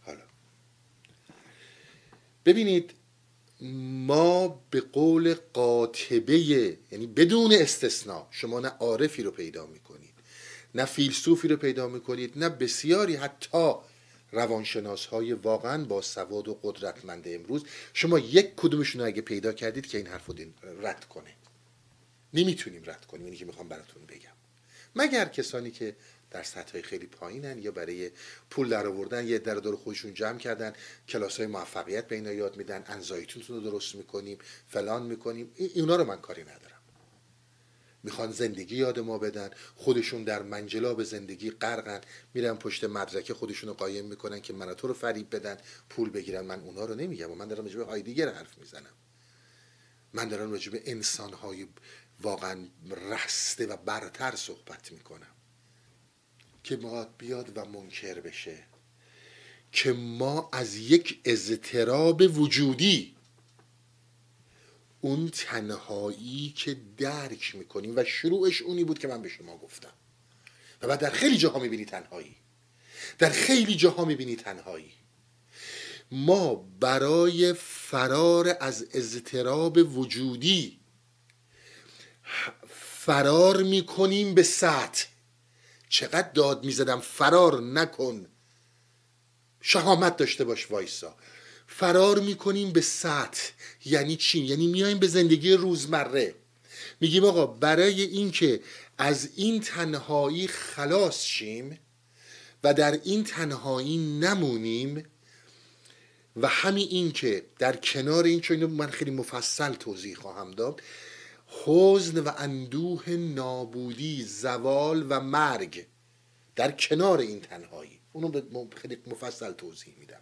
حالا. ببینید ما به قول قاطبه یعنی بدون استثناء شما نه عارفی رو پیدا می‌کنید. نه فیلسوفی رو پیدا می‌کنید نه بسیاری حتی روانشناس های واقعا با سواد و قدرتمند امروز. شما یک کدومشون اگه پیدا کردید که این حرف رو رد کنه. نمی‌تونیم رد کنیم اینی که می‌خوام براتون بگم. مگر کسانی که در سطح خیلی پایینن یا برای پول در آوردن یه در دور خودشون جمع کردن کلاس های موفقیت به اینا یاد میدن انزایتون رو درست می‌کنیم فلان می‌کنیم اینا رو من کاری ندارم. می‌خوان زندگی یاد ما بدن خودشون در منجلاب زندگی غرقن میرن پشت مدرکه خودشون رو قایم می‌کنن که من تو رو فریب بدن پول بگیرن. من اونها رو نمیگم و من دارم راجع های دیگر حرف می‌زنم. من دارم راجع به انسان های واقعا رسته و برتر صحبت می‌کنم. که ما بیاد و منکر بشه. که ما از یک اضطراب وجودی اون تنهایی که درک می‌کنیم و شروعش اونی بود که من به شما گفتم. و بعد در خیلی جاها می‌بینی تنهایی. در خیلی جاها می‌بینی تنهایی. ما برای فرار از اضطراب وجودی فرار می‌کنیم به سطح. چقدر داد می‌زدم؟ فرار نکن. شهامت داشته باش وایسا. فرار می‌کنیم به سطح. یعنی چی؟ یعنی میایم به زندگی روزمره. میگیم آقا برای اینکه از این تنهایی خلاص شیم و در این تنهایی نمونیم و همین این که در کنار این چون من خیلی مفصل توضیح خواهم داد حزن و اندوه نابودی زوال و مرگ در کنار این تنهایی. اونو خیلی مفصل توضیح میدم.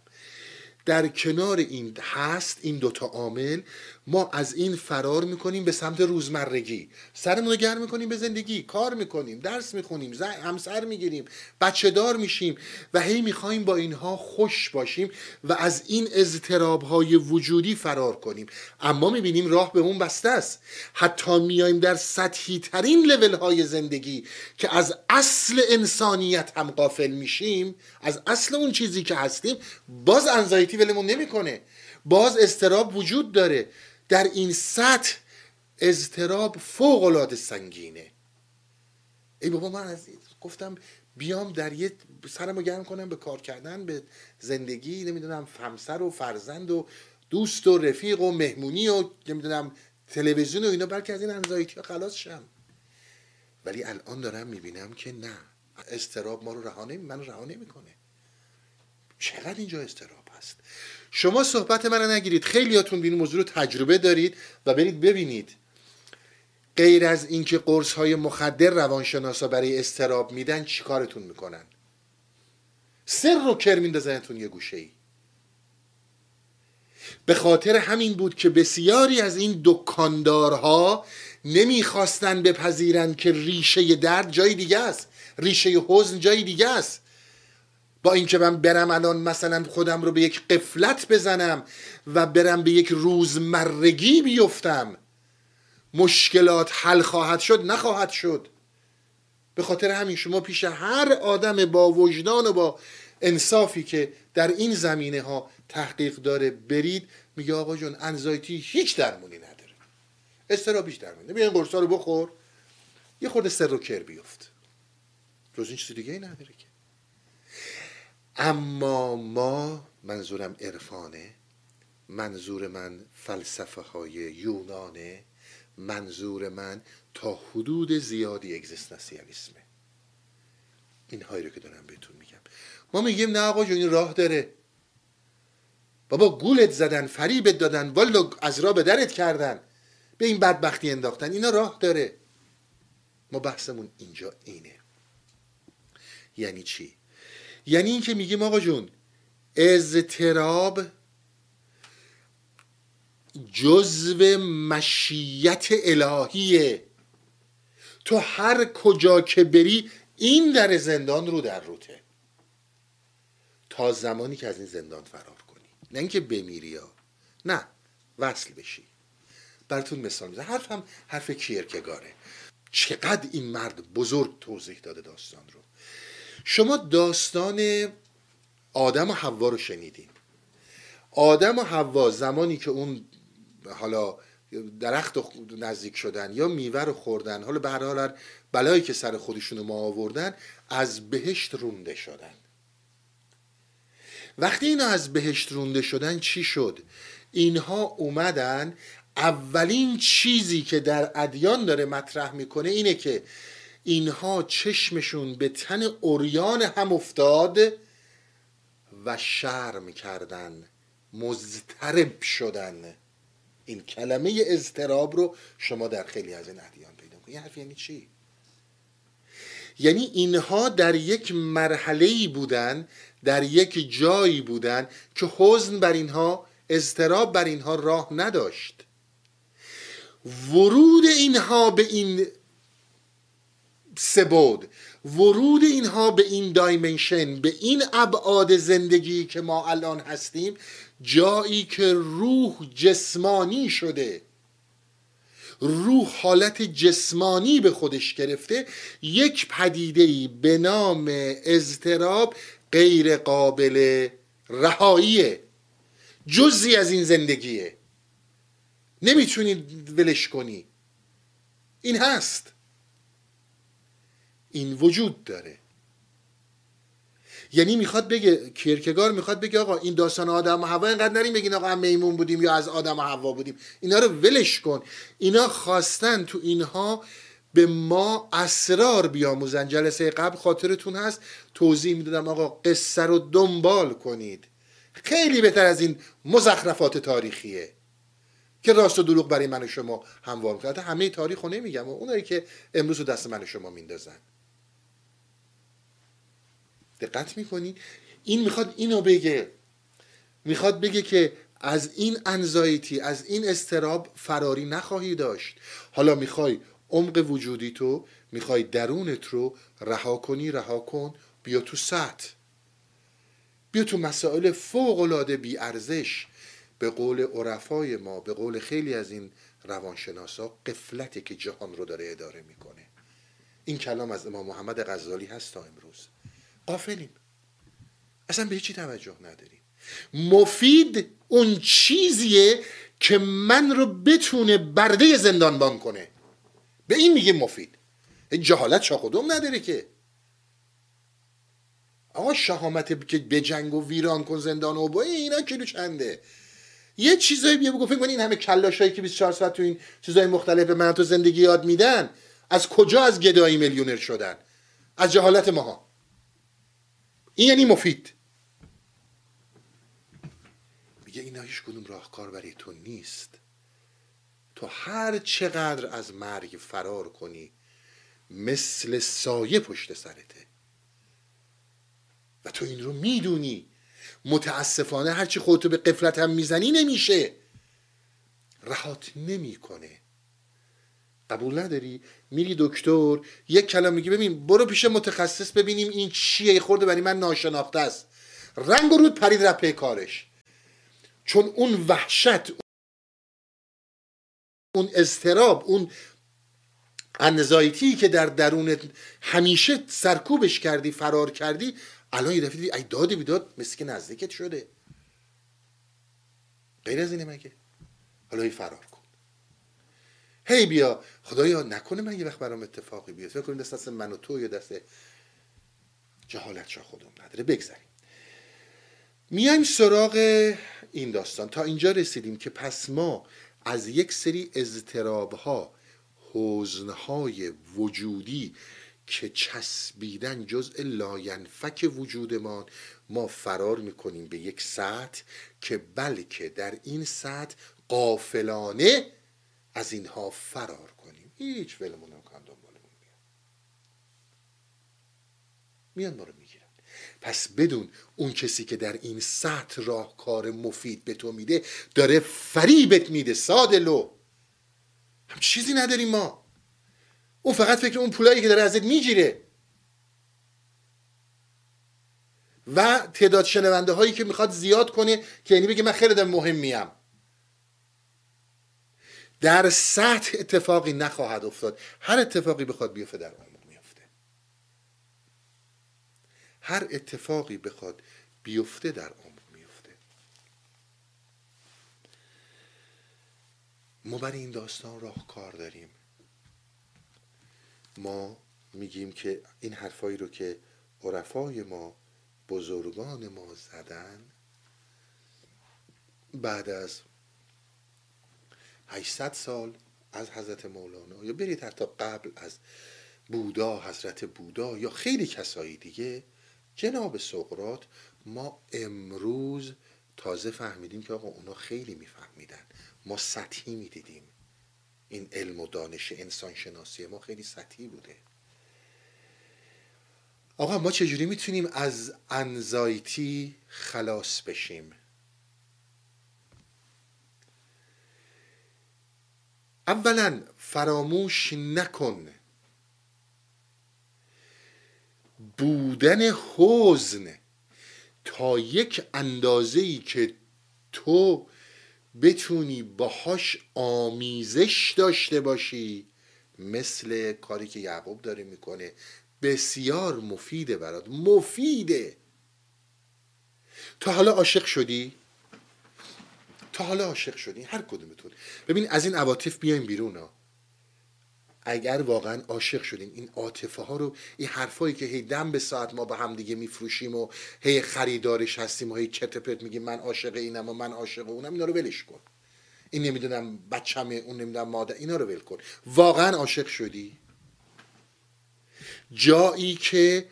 در کنار این هست این دوتا عامل ما از این فرار می‌کنیم به سمت روزمرگی. سرمون رو گرم می‌کنیم به زندگی. کار می‌کنیم درس می‌خونیم همسر می‌گیریم بچه دار میشیم و هی می‌خوایم با اینها خوش باشیم و از این اضطراب های وجودی فرار کنیم. اما می‌بینیم راه به اون بسته است. حتی میایم در سطحی ترین لول های زندگی که از اصل انسانیت هم قافل میشیم از اصل اون چیزی که هستیم باز انزایتی ولمون نمی‌کنه. باز استراب وجود داره. در این سطح اضطراب فوق العاده سنگینه. ای بابا من از گفتم بیام در یه سرمو گرم کنم به کار کردن به زندگی نمی‌دونم همسر و فرزند و دوست و رفیق و مهمونی و نمی‌دونم تلویزیون و اینا بلکه از این انزایتی خلاص شم. ولی الان دارم می‌بینم که نه. استراب ما رو رهانه من رها نمی‌کنه. چقدر اینجا استراب هست. شما صحبت من رو نگیرید. خیلیاتون این موضوع رو تجربه دارید و برید ببینید. غیر از اینکه قرص های مخدر روانشناسا برای استراب میدن چیکارتون می‌کنن؟ سر رو کر میندازنتون یه گوشه ای. به خاطر همین بود که بسیاری از این دکاندارها نمی‌خواستن بپذیرند که ریشه درد جای دیگه است. ریشه حزن جای دیگه است. با اینکه من برم الان مثلا خودم رو به یک قفلت بزنم و برم به یک روزمرگی بیفتم مشکلات حل خواهد شد نخواهد شد. به خاطر همین شما پیش هر آدم با وجدان و با انصافی که در این زمینه ها تحقیق داره برید میگه آقا جون انزایتی هیچ درمونی نداره. استرابیش درمونی بیا قرصا رو بخور. یه خورده سر و کر بیفت. جز این چیز دیگه ای نداره که. اما ما منظورم عرفانه منظور من فلسفه های یونانه منظور من تا حدود زیادی اگزیستانسیالیسمه این هایی رو که دارم بهتون میگم. ما میگیم نه آقا جون راه داره. بابا گولت زدن فریبت دادن والا از راه به درت کردن. به این بدبختی انداختن. اینا راه داره. ما بحثمون اینجا اینه. یعنی چی؟ یعنی اینکه میگیم آقا جون اضطراب جزو مشیت الهیه. تو هر کجا که بری این در زندان رو در روته. تا زمانی که از این زندان فرار کنی. نه اینکه بمیری ها. نه وصل بشی. براتون مثال می‌زنم. حرف هم حرف کیرکگاره چقدر این مرد بزرگ توضیح داده داستان رو. شما داستان آدم و حوا رو شنیدین. آدم و حوا زمانی که اون حالا درخت نزدیک شدن یا میوه رو خوردن حالا به هر بلایی که سر خودشون ما آوردن از بهشت رونده شدن. وقتی اینا از بهشت رونده شدن چی شد؟ اینها اومدن اولین چیزی که در ادیان داره مطرح می‌کنه اینه که اینها چشمشون به تن اوریان هم افتاد و شرم کردن مضطرب شدن. این کلمه اضطراب رو شما در خیلی از این ادیان پیدا کنید. این حرف یعنی چی؟ یعنی اینها در یک مرحله بودن در یک جایی بودن که حزن بر اینها اضطراب بر اینها راه نداشت. ورود اینها به این سبود. ورود اینها به این دایمنشن به این ابعاد زندگی که ما الان هستیم جایی که روح جسمانی شده. روح حالت جسمانی به خودش گرفته. یک پدیده به نام اضطراب غیر قابل رهاییه. جزی از این زندگیه. نمی‌تونی ولش کنی. این هست. این وجود داره. یعنی می‌خواد بگه کیرکگار می‌خواد بگه آقا این داستان آدم و هوا اینقدر نریم بگین آقا هم میمون بودیم یا از آدم و هوا بودیم. اینا رو ولش کن. اینا خواستن تو اینها به ما اسرار بیاموزن. جلسه قبل خاطرتون هست. توضیح می‌دادم آقا قصه رو دنبال کنید. خیلی بهتر از این مزخرفات تاریخیه که راست و دروغ برای من و شما هموار می‌کنه. همه تاریخ رو نمیگم. و اونایی که امروز رو دست من و شما میندازن. دقت می‌کنی؟ این می‌خواد اینو بگه. می‌خواد بگه که از این انزایتی از این استراب فراری نخواهی داشت. حالا می‌خوای عمق وجودی تو می‌خوای درونت رو رها کنی رها کن بیا تو سطح. بیا تو مسائل فوق العاده بی ارزش به قول عرفای ما به قول خیلی از این روانشناسا قفلته که جهان رو داره اداره می‌کنه. این کلام از امام محمد غزالی هست تا امروز. قافلیم اصلا به چی توجه نداریم. مفید اون چیزیه که من رو بتونه برده زندانبان کنه. به این میگه مفید. جهالت شاخدوم نداره که. آقا شهامت که به جنگ و ویران کن زندان و بایی اینا کیلو چنده؟ یه چیزایی بیا بگو فکر این همه کلاشایی که 24 ساعت تو این چیزای مختلف به من تو زندگی یاد میدن از کجا از گدایی میلیونر شدن؟ از جهالت ماها. این یعنی مفید. میگه اینا هیچ کدوم راهکار برای تو نیست. تو هر چقدر از مرگ فرار کنی مثل سایه پشت سرته. و تو این رو می‌دونی. متاسفانه هرچی خودتو به قفلت هم می‌زنی نمیشه. رهات نمی‌کنه. قبول نداری؟ میری دکتر یک کلام میگی ببین برو پیش متخصص ببینیم این چیه خورده برای من ناشناخته است. رنگ و رود پرید رپه کارش. چون اون وحشت اون استراب اون انزایتی که در درونت همیشه سرکوبش کردی فرار کردی الان یه دفعه ای دادی بیداد مثل که نزدیکت شده. غیر از اینه مگه؟ حالا ای فرار هی بیا. خدایا نکنه من یه وقت برام اتفاقی بیاد فکر کنید دست من و تو یا دست جهالت شا خودم نداره. بگذاریم. میایم سراغ این داستان. تا اینجا رسیدیم که پس ما از یک سری اضطراب ها حزنهای وجودی که چسبیدن جزء لاینفک وجودمان ما فرار می‌کنیم به یک سطح که بلکه در این سطح قافلانه از اینها فرار کنیم. هیچ ولمون نمی‌کنن دنبالمون میان میان ما رو می‌گیرن. پس بدون اون کسی که در این سطح راهکار مفید به تو میده داره فریبت میده ساده لو. هم چیزی نداریم ما. اون فقط فکر اون پولایی که داره ازت می‌گیره. و تعداد شنونده هایی که می‌خواد زیاد کنه که یعنی بگه من خیلی مهم مهمیم در سطح اتفاقی نخواهد افتاد. هر اتفاقی بخواد بیفته در عمق میفته هر اتفاقی بخواد بیفته در عمق میفته ما برای این داستان راه کار داریم. ما میگیم که این حرفایی رو که عرفای ما بزرگان ما زدن بعد از 800 سال از حضرت مولانا. یا برید حتی قبل از بودا حضرت بودا یا خیلی کسایی دیگه. جناب سقرات ما امروز تازه فهمیدیم که آقا اونا خیلی میفهمیدن. ما سطحی می‌دیدیم. این علم و دانش انسان شناسی ما خیلی سطحی بوده. آقا ما چجوری می‌تونیم از انزایتی خلاص بشیم؟ اولا فراموش نکن. بودن حزن تا یک اندازه ای که تو بتونی باهاش آمیزش داشته باشی مثل کاری که یعقوب داره می‌کنه. بسیار مفیده برات. مفیده. تا حالا عاشق شدی؟ تا حالا عاشق شدی هر کدومتون. ببین از این عواطف بیایم بیرون ها. اگر واقعا عاشق شدیم این عاطفه ها رو این حرفایی که هی دم به ساعت ما به هم دیگه میفروشیم و هی خریدارش هستیم و هی چرت پرت میگیم من عاشق اینم و من عاشق اونم اینا رو ولش کن. این نمی‌دونم بچمه اون نمی‌دونم مادر اینا رو ول کن. واقعا عاشق شدی؟ جایی که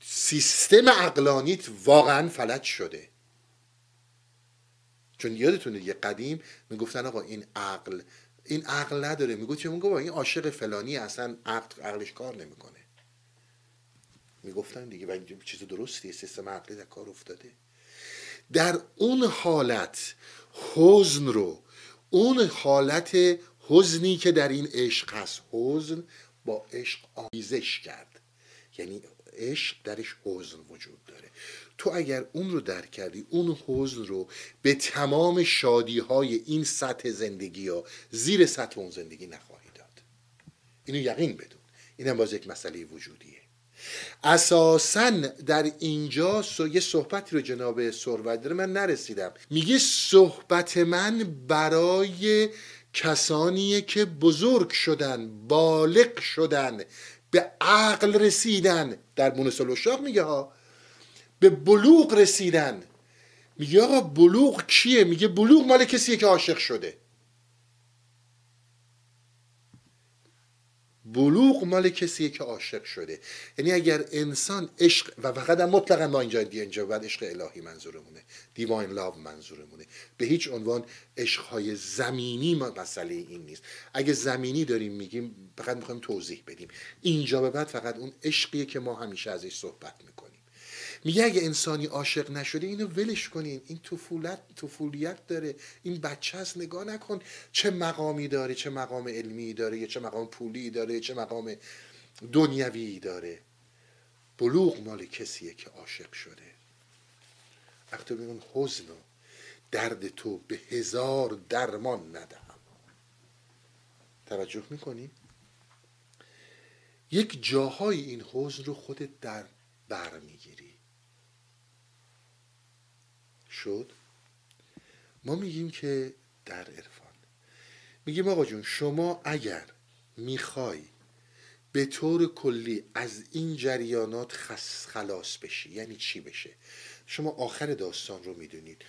سیستم عقلانیت واقعا فلج شده. چون یادتونه یه قدیم می‌گفتن آقا این عقل این عقل نداره. میگو چه؟ میگو این عاشق فلانی اصلا عقل عقلش کار نمی‌کنه. می‌گفتن دیگه و چیز درستی سیستم عقلی در کار افتاده. در اون حالت حزن رو اون حالت حزنی که در این عشق هست حزن با عشق آمیزش کرد. یعنی عشق درش حزن وجود داره. تو اگر اون رو درک کردی اون حزن رو به تمام شادی های این سطح زندگی ها زیر سطح اون زندگی نخواهی داد. اینو یقین بدون. اینم باز یک مسئله وجودیه. اساسا در اینجا یه صحبتی رو جناب سرود من نرسیدم. میگه صحبت من برای کسانیه که بزرگ شدن بالغ شدن به عقل رسیدن. در بونس میگه ها به بلوغ رسیدن. میگه آقا بلوغ کیه میگه بلوغ مال کسیه که عاشق شده. بلوغ مال کسیه که عاشق شده. یعنی اگر انسان عشق و فقط هم مطلقا ما اینجا اینجا بعد عشق الهی منظورمونه. دیواین لاو منظورمونه. به هیچ عنوان عشقهای زمینی ما مسئله این نیست. اگه زمینی داریم میگیم فقط می‌خوایم توضیح بدیم. اینجا به بعد فقط اون عشقیه که ما همیشه ازش صحبت می‌کنیم. میگه اگه انسانی عاشق نشده اینو ولش کنین. این طفولت طفولیت داره. این بچه هست نگاه نکن چه مقامی داره چه مقام علمی داره یا چه مقام پولی داره چه مقام دنیوی داره. بلوغ مال کسیه که عاشق شده. وقتی اون حزن و درد تو به هزار درمان ندهم. توجه می‌کنی؟ یک جاهای این حزن رو خودت در بر می‌گیری. شد ما میگیم که در عرفان. میگیم آقا جون شما اگر می‌خوای به طور کلی از این جریانات خلاص بشی یعنی چی بشه؟ شما آخر داستان رو می‌دونید.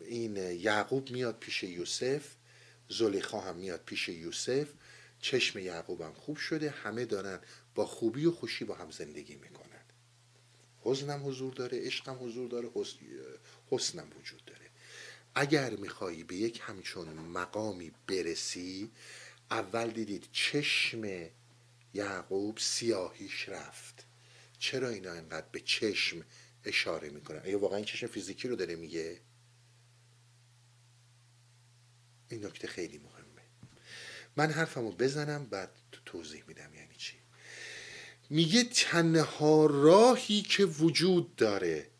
این یعقوب میاد پیش یوسف زلیخا هم میاد پیش یوسف. چشم یعقوب هم خوب شده همه دارن با خوبی و خوشی با هم زندگی می‌کنن. حزنم حضور داره عشقم حضور داره حسنم وجود داره. اگر میخوایی به یک همچون مقامی برسی اول دیدید چشم یعقوب سیاهیش رفت. چرا اینا انقدر به چشم اشاره می‌کنن؟ اگه واقعا این چشم فیزیکی رو داره میگه؟ این نکته خیلی مهمه. من حرفمو بزنم بعد توضیح میدم یعنی چی. میگه تنها راهی که وجود داره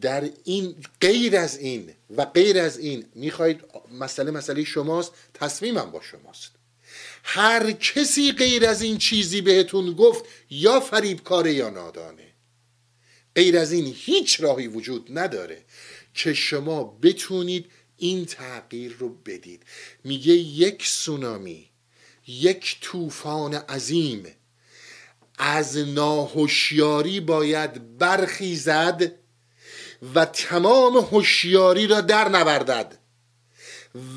در این غیر از این و غیر از این می‌خواید مسئله مسئله شماست تصمیمم با شماست. هر کسی غیر از این چیزی بهتون گفت یا فریبکاره یا نادانه. غیر از این هیچ راهی وجود نداره که شما بتونید این تغییر رو بدید. میگه یک سونامی یک طوفان عظیم از ناهوشیاری باید برخیزد و تمام هوشیاری را در نوردد.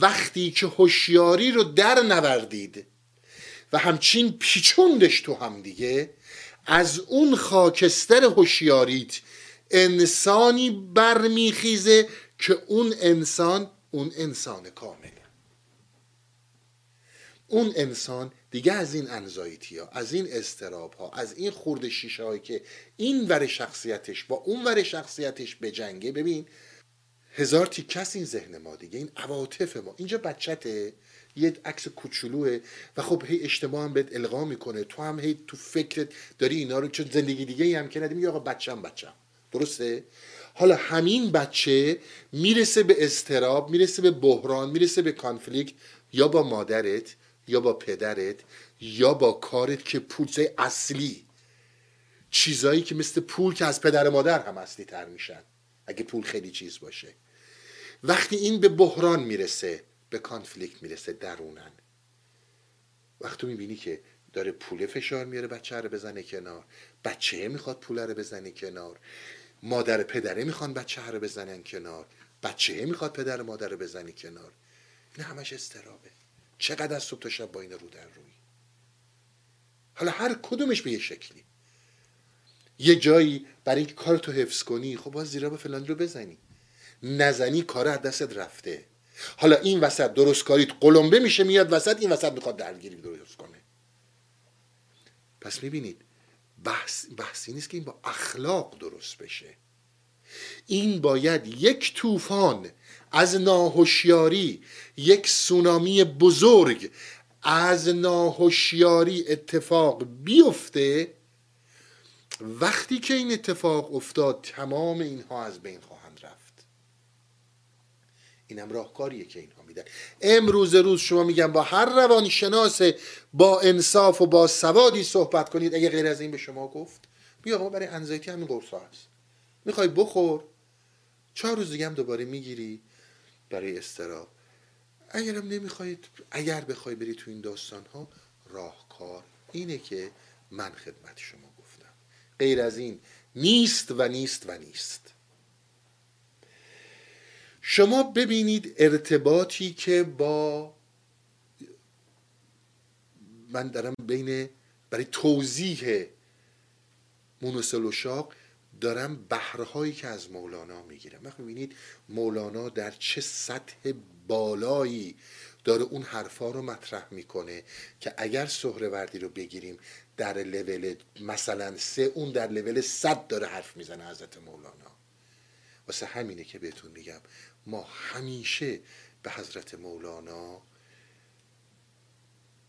وقتی که هوشیاری رو در نوردید و همچین پیچوندش تو هم دیگه از اون خاکستر هوشیاریت انسانی برمیخیزه که اون انسان اون انسان کامله. اون انسان دیگه از این انزایتی ها از این استراب ها از این خورد شیشه هایی که این ور شخصیتش با اون ور شخصیتش به جنگه. ببین هزار تیکس این ذهن ما دیگه این عواطف ما. اینجا بچته یه عکس کوچولوه و خب هی اجتماع هم بهت القا می‌کنه. تو هم هی تو فکرت داری اینا رو چون زندگی دیگه هم که ندیم آقا بچم بچم درسته؟ حالا همین بچه می‌رسه به استراب می‌رسه به بحران می‌رسه به کانفلیکت یا با مادرت. یا با پدرت یا با کارت که پولسه اصلی. چیزایی که مثل پول که از پدر مادر هم اصلی تر میشن اگه پول خیلی چیز باشه. وقتی این به بحران می‌رسه به کانفلیکت می‌رسه درونن وقتی می‌بینی که داره پول فشار میاره بچه رو بزنه کنار. بچه می‌خواد پول رو بزنه کنار. مادر پدره می‌خوان بچه رو بزنن کنار. بچه می‌خواد پدر مادر رو بزنه کنار. این همش استرابه. چقدر از صبح تا شب با این رو در روی. حالا هر کدومش به یه شکلی. یه جایی برای اینکه کار تو حفظ کنی خب باز زیرا به فلان رو بزنی. نزنی کار از دستت رفته. حالا این وسط درست کاریت قلمبه میشه میاد وسط این وسط می‌خواد درگیری درست کنه. پس می‌بینید بحث بحثی نیست که این با اخلاق درست بشه. این باید یک طوفان از ناهوشیاری یک سونامی بزرگ از ناهوشیاری اتفاق بیفته. وقتی که این اتفاق افتاد تمام اینها از بین خواهند رفت. اینم راهکاریه که اینها میدن. امروز روز شما میگم با هر روانشناس با انصاف و با سوادی صحبت کنید. اگه غیر از این به شما گفت بیا برای انزایتی همین قرصا هست. می‌خوای بخور چهار روز دیگه هم دوباره می‌گیری. برای استراب. اگرم نمی‌خواید اگر بخوای بری تو این داستان ها راهکار اینه که من خدمت شما گفتم. غیر از این نیست و نیست و نیست. شما ببینید ارتباطی که با من دارم بین برای توضیح مونوسل و شاق دارم بهرهایی که از مولانا می‌گیرم وقتی می‌بینید مولانا در چه سطح بالایی داره اون حرفا رو مطرح می‌کنه که اگر سهروردی رو بگیریم در لول مثلا سه اون در لول صد داره حرف می‌زنه حضرت مولانا. واسه همینه که بهتون میگم ما همیشه به حضرت مولانا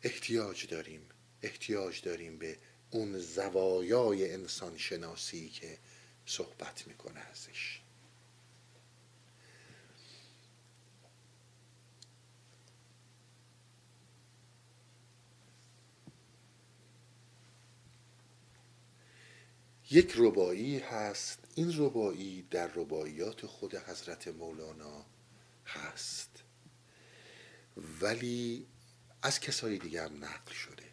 احتیاج داریم. احتیاج داریم به اون زوایای انسان شناسی که صحبت می‌کنه ازش. یک ربایی هست این ربایی در رباییات خود حضرت مولانا هست. ولی از کسای دیگه هم نقل شده.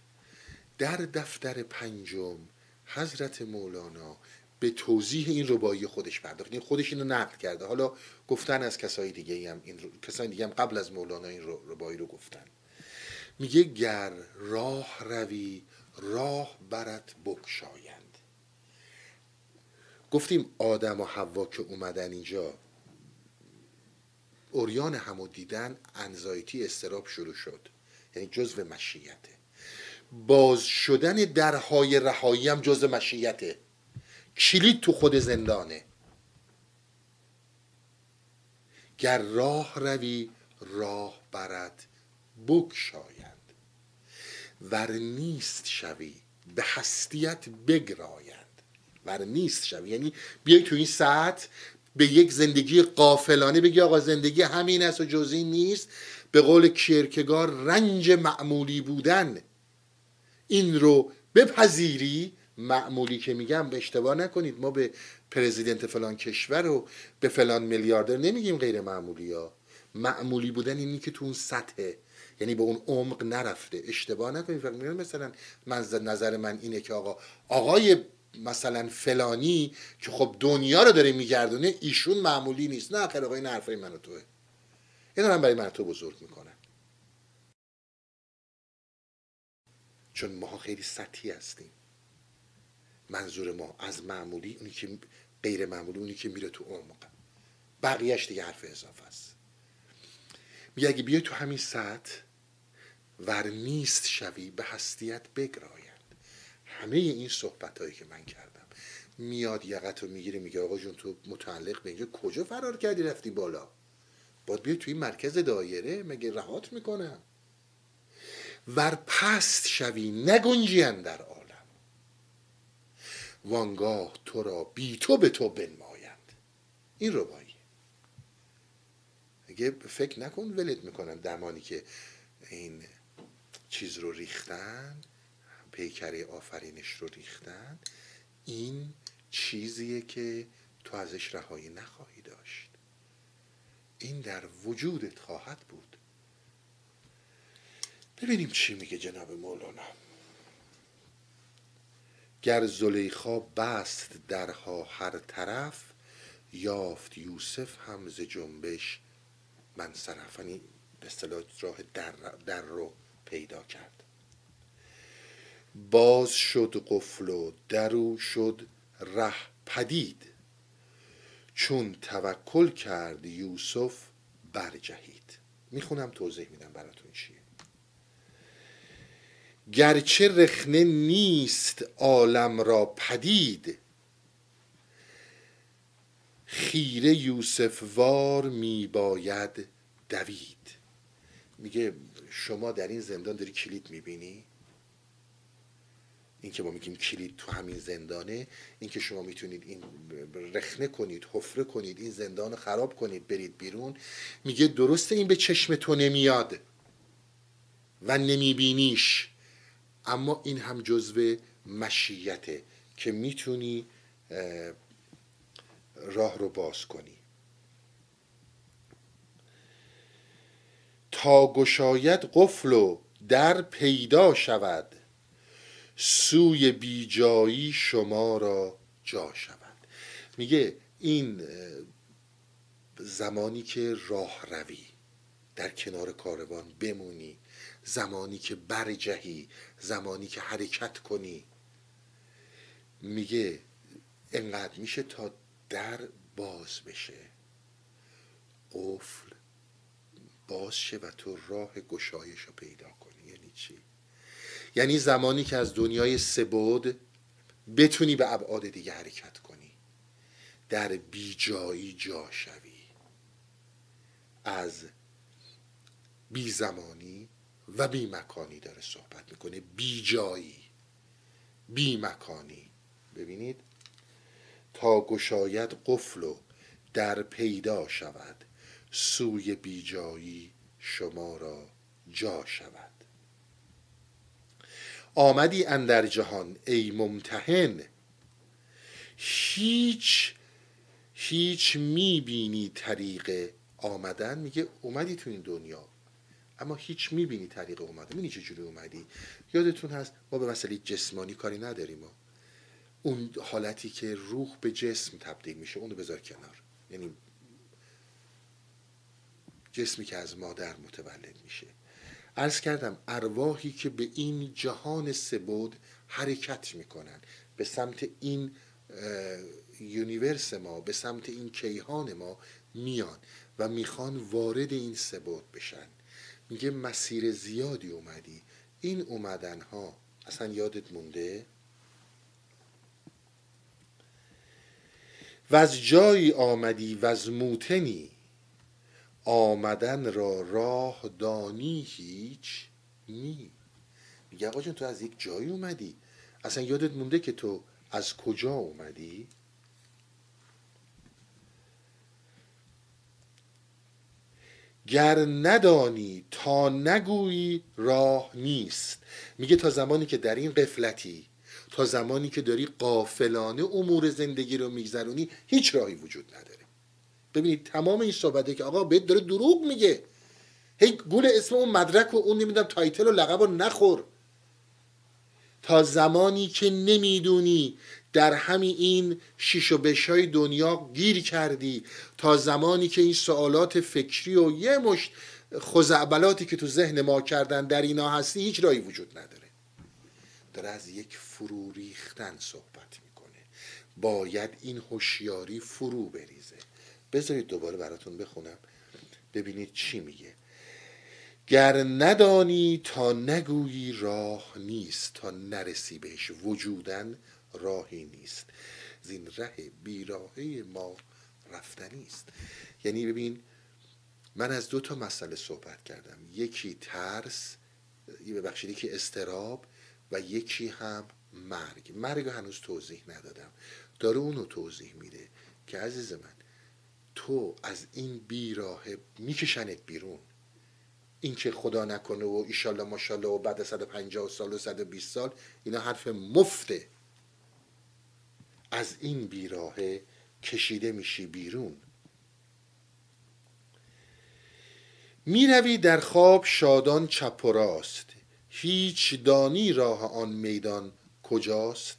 در دفتر پنجم حضرت مولانا به توضیح این ربایی خودش پرداخت. این یعنی خودش اینو نقل کرده. حالا گفتن از کسای دیگه هم این کسای دیگه هم قبل از مولانا این ربایی رو گفتن. میگه گر راه روی راه برت بکشایند گفتیم آدم و حوا که اومدن اینجا اوریان همو دیدن انزایتی استراب شروع شد. یعنی جزو مشیته. باز شدن درهای رهایی هم جزو مشیته. کلید تو خود زندانه. گر راه روی راه برد بکشایند ور نیست شوی به هستیت بگرایند. ور نیست شوی یعنی بیای تو این ساعت به یک زندگی قافلانه بگی آقا زندگی همین است و جزی نیست. به قول کیرکگار رنج معمولی بودن. این رو بپذیری معمولی که میگم به اشتباه نکنید. ما به پرزیدنت فلان کشور و به فلان میلیاردر نمیگیم غیر معمولی ها. معمولی بودن اینی که تو اون سطحه یعنی به اون عمق نرفته. اشتباه نکنید. فکر مثلا من نظر من اینه که آقا آقای مثلا فلانی که خب دنیا رو داره میگردونه ایشون معمولی نیست. نه آخر آقای حرفای من و توه. این هم برای من تو بزرگ می‌کنن. چون ما خیلی سطحی هستیم. منظور ما از معمولی اونی که غیر معمولی اونی که میره تو عمق. بقیهش دیگه حرف اضافه است. میگه اگه بیای تو همین سطح ور نیست شوی به هستیت بگرایند. همه این صحبت هایی که من کردم. میاد یقت رو می‌گیره میگه آقا جون تو متعلق به اینجا کجا فرار کردی رفتی بالا؟ باید بیای توی مرکز دایره مگه رهات می‌کنم؟ ور پست شوی نگنجین در وانگاه تو را بی تو به تو بنمایند. این ربایی اگه فکر نکن ولت می‌کنن دمانی که این چیز رو ریختن پیکره آفرینش رو ریختن این چیزیه که تو ازش رهایی نخواهی داشت. این در وجودت خواهد بود. ببینیم چی میگه جناب مولانا. گر زلیخا بست درها هر طرف یافت یوسف هم ز جنبش. منصرف یعنی به اصطلاح راه در, در رو پیدا کرد. باز شد قفل و درو شد ره پدید. چون توکل کرد یوسف برجهید. می‌خونم توضیح میدم براتون چیه. گرچه رخنه نیست عالم را پدید. خیره یوسف وار میباید دوید. میگه شما در این زندان داری کلید می‌بینی؟ این که ما میگیم کلید تو همین زندانه این که شما می‌تونید این رخنه کنید حفره کنید این زندان خراب کنید برید بیرون میگه درسته این به چشم تو نمیاد و نمیبینیش. اما این هم جزو مشیته که می‌تونی راه رو باز کنی. تا گشاید قفل و در پیدا شود سوی بیجایی شما را جا شود. میگه این زمانی که راه روی در کنار کاروان بمونی زمانی که برجهی زمانی که حرکت کنی. میگه انقدر میشه تا در باز بشه. قفل باز شه و تو راه گشایش رو پیدا کنی. یعنی چی؟ یعنی زمانی که از دنیای سبود بتونی به ابعاد دیگه حرکت کنی. در بیجایی جا شوی. از بی زمانی و بی مکانی داره صحبت می‌کنه. بیجایی. بی مکانی ببینید. تا گشاید قفل و در پیدا شود. سوی بیجایی شما را جا شود. آمدی اندر جهان ای ممتحن. هیچ هیچ می‌بینی طریق آمدن. میگه اومدی تو این دنیا. اما هیچ می‌بینی طریق اومدن می‌بینی چجوری اومدی؟ یادتون هست ما به مسئله جسمانی کاری نداریم ما. اون حالتی که روح به جسم تبدیل میشه اونو بذار کنار. یعنی جسمی که از مادر متولد میشه. عرض کردم ارواحی که به این جهان سبود حرکت می‌کنن. به سمت این یونیورس ما به سمت این کیهان ما میان و می‌خوان وارد این سبود بشن. میگه مسیر زیادی اومدی. این اومدن ها اصلا یادت مونده؟ و از جایی آمدی و از موتنی آمدن را راه دانی هیچ نی. میگه آقا تو از یک جایی اومدی. اصلا یادت مونده که تو از کجا اومدی؟ گر ندانی تا نگویی راه نیست. میگه تا زمانی که در این قفلتی تا زمانی که داری قافلانه امور زندگی رو میگذرونی هیچ راهی وجود نداره. ببینید تمام این صحبته که آقا بهت داره دروغ میگه. هی گول اسم اون مدرک و اون نمی‌دونم title و لقب رو نخور. تا زمانی که نمی‌دونی در همین این شیش و بشای دنیا گیر کردی تا زمانی که این سوالات فکری و یه مشت خزعبلاتی که تو ذهن ما کردن در اینا هستی هیچ رهایی وجود نداره. داره از یک فرو ریختن صحبت می‌کنه. باید این هوشیاری فرو بریزه. بذارید دوباره براتون بخونم. ببینید چی میگه. گر ندانی تا نگویی راه نیست تا نرسی بهش وجودن راهی نیست. زین ره بیراهه ما رفتنی است. یعنی ببین من از دو تا مسئله صحبت کردم. یکی ترس ببخشید یکی استراب و یکی هم مرگ. مرگ هنوز توضیح ندادم. داره اونو توضیح میده که عزیز من تو از این بیراه میکشنت بیرون. این که خدا نکنه و ایشالله ماشالله و بعد 150 سال و 120 سال اینا حرف مفته. از این بیراه کشیده میشی بیرون. می‌روی در خواب شادان چپ و راست. هیچ دانی راه آن میدان کجاست؟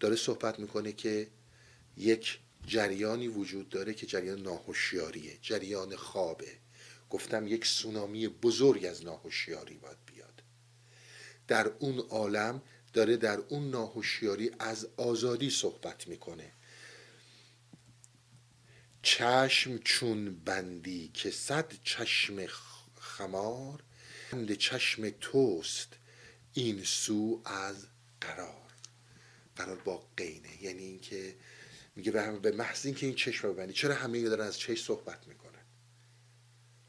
داره صحبت می‌کنه که یک جریانی وجود داره که جریان ناهوشیاریه جریان خوابه. گفتم یک سونامی بزرگ از ناهوشیاری باید بیاد. در اون عالم داره در اون ناهوشیاری از آزادی صحبت می‌کنه. چشم چون بندی که صد چشم خمار بند چشم توست این سو از قرار. قرار با قینه. یعنی اینکه میگه به محض اینکه این چشم رو ببندی چرا همه دارن از چشم صحبت می‌کنن؟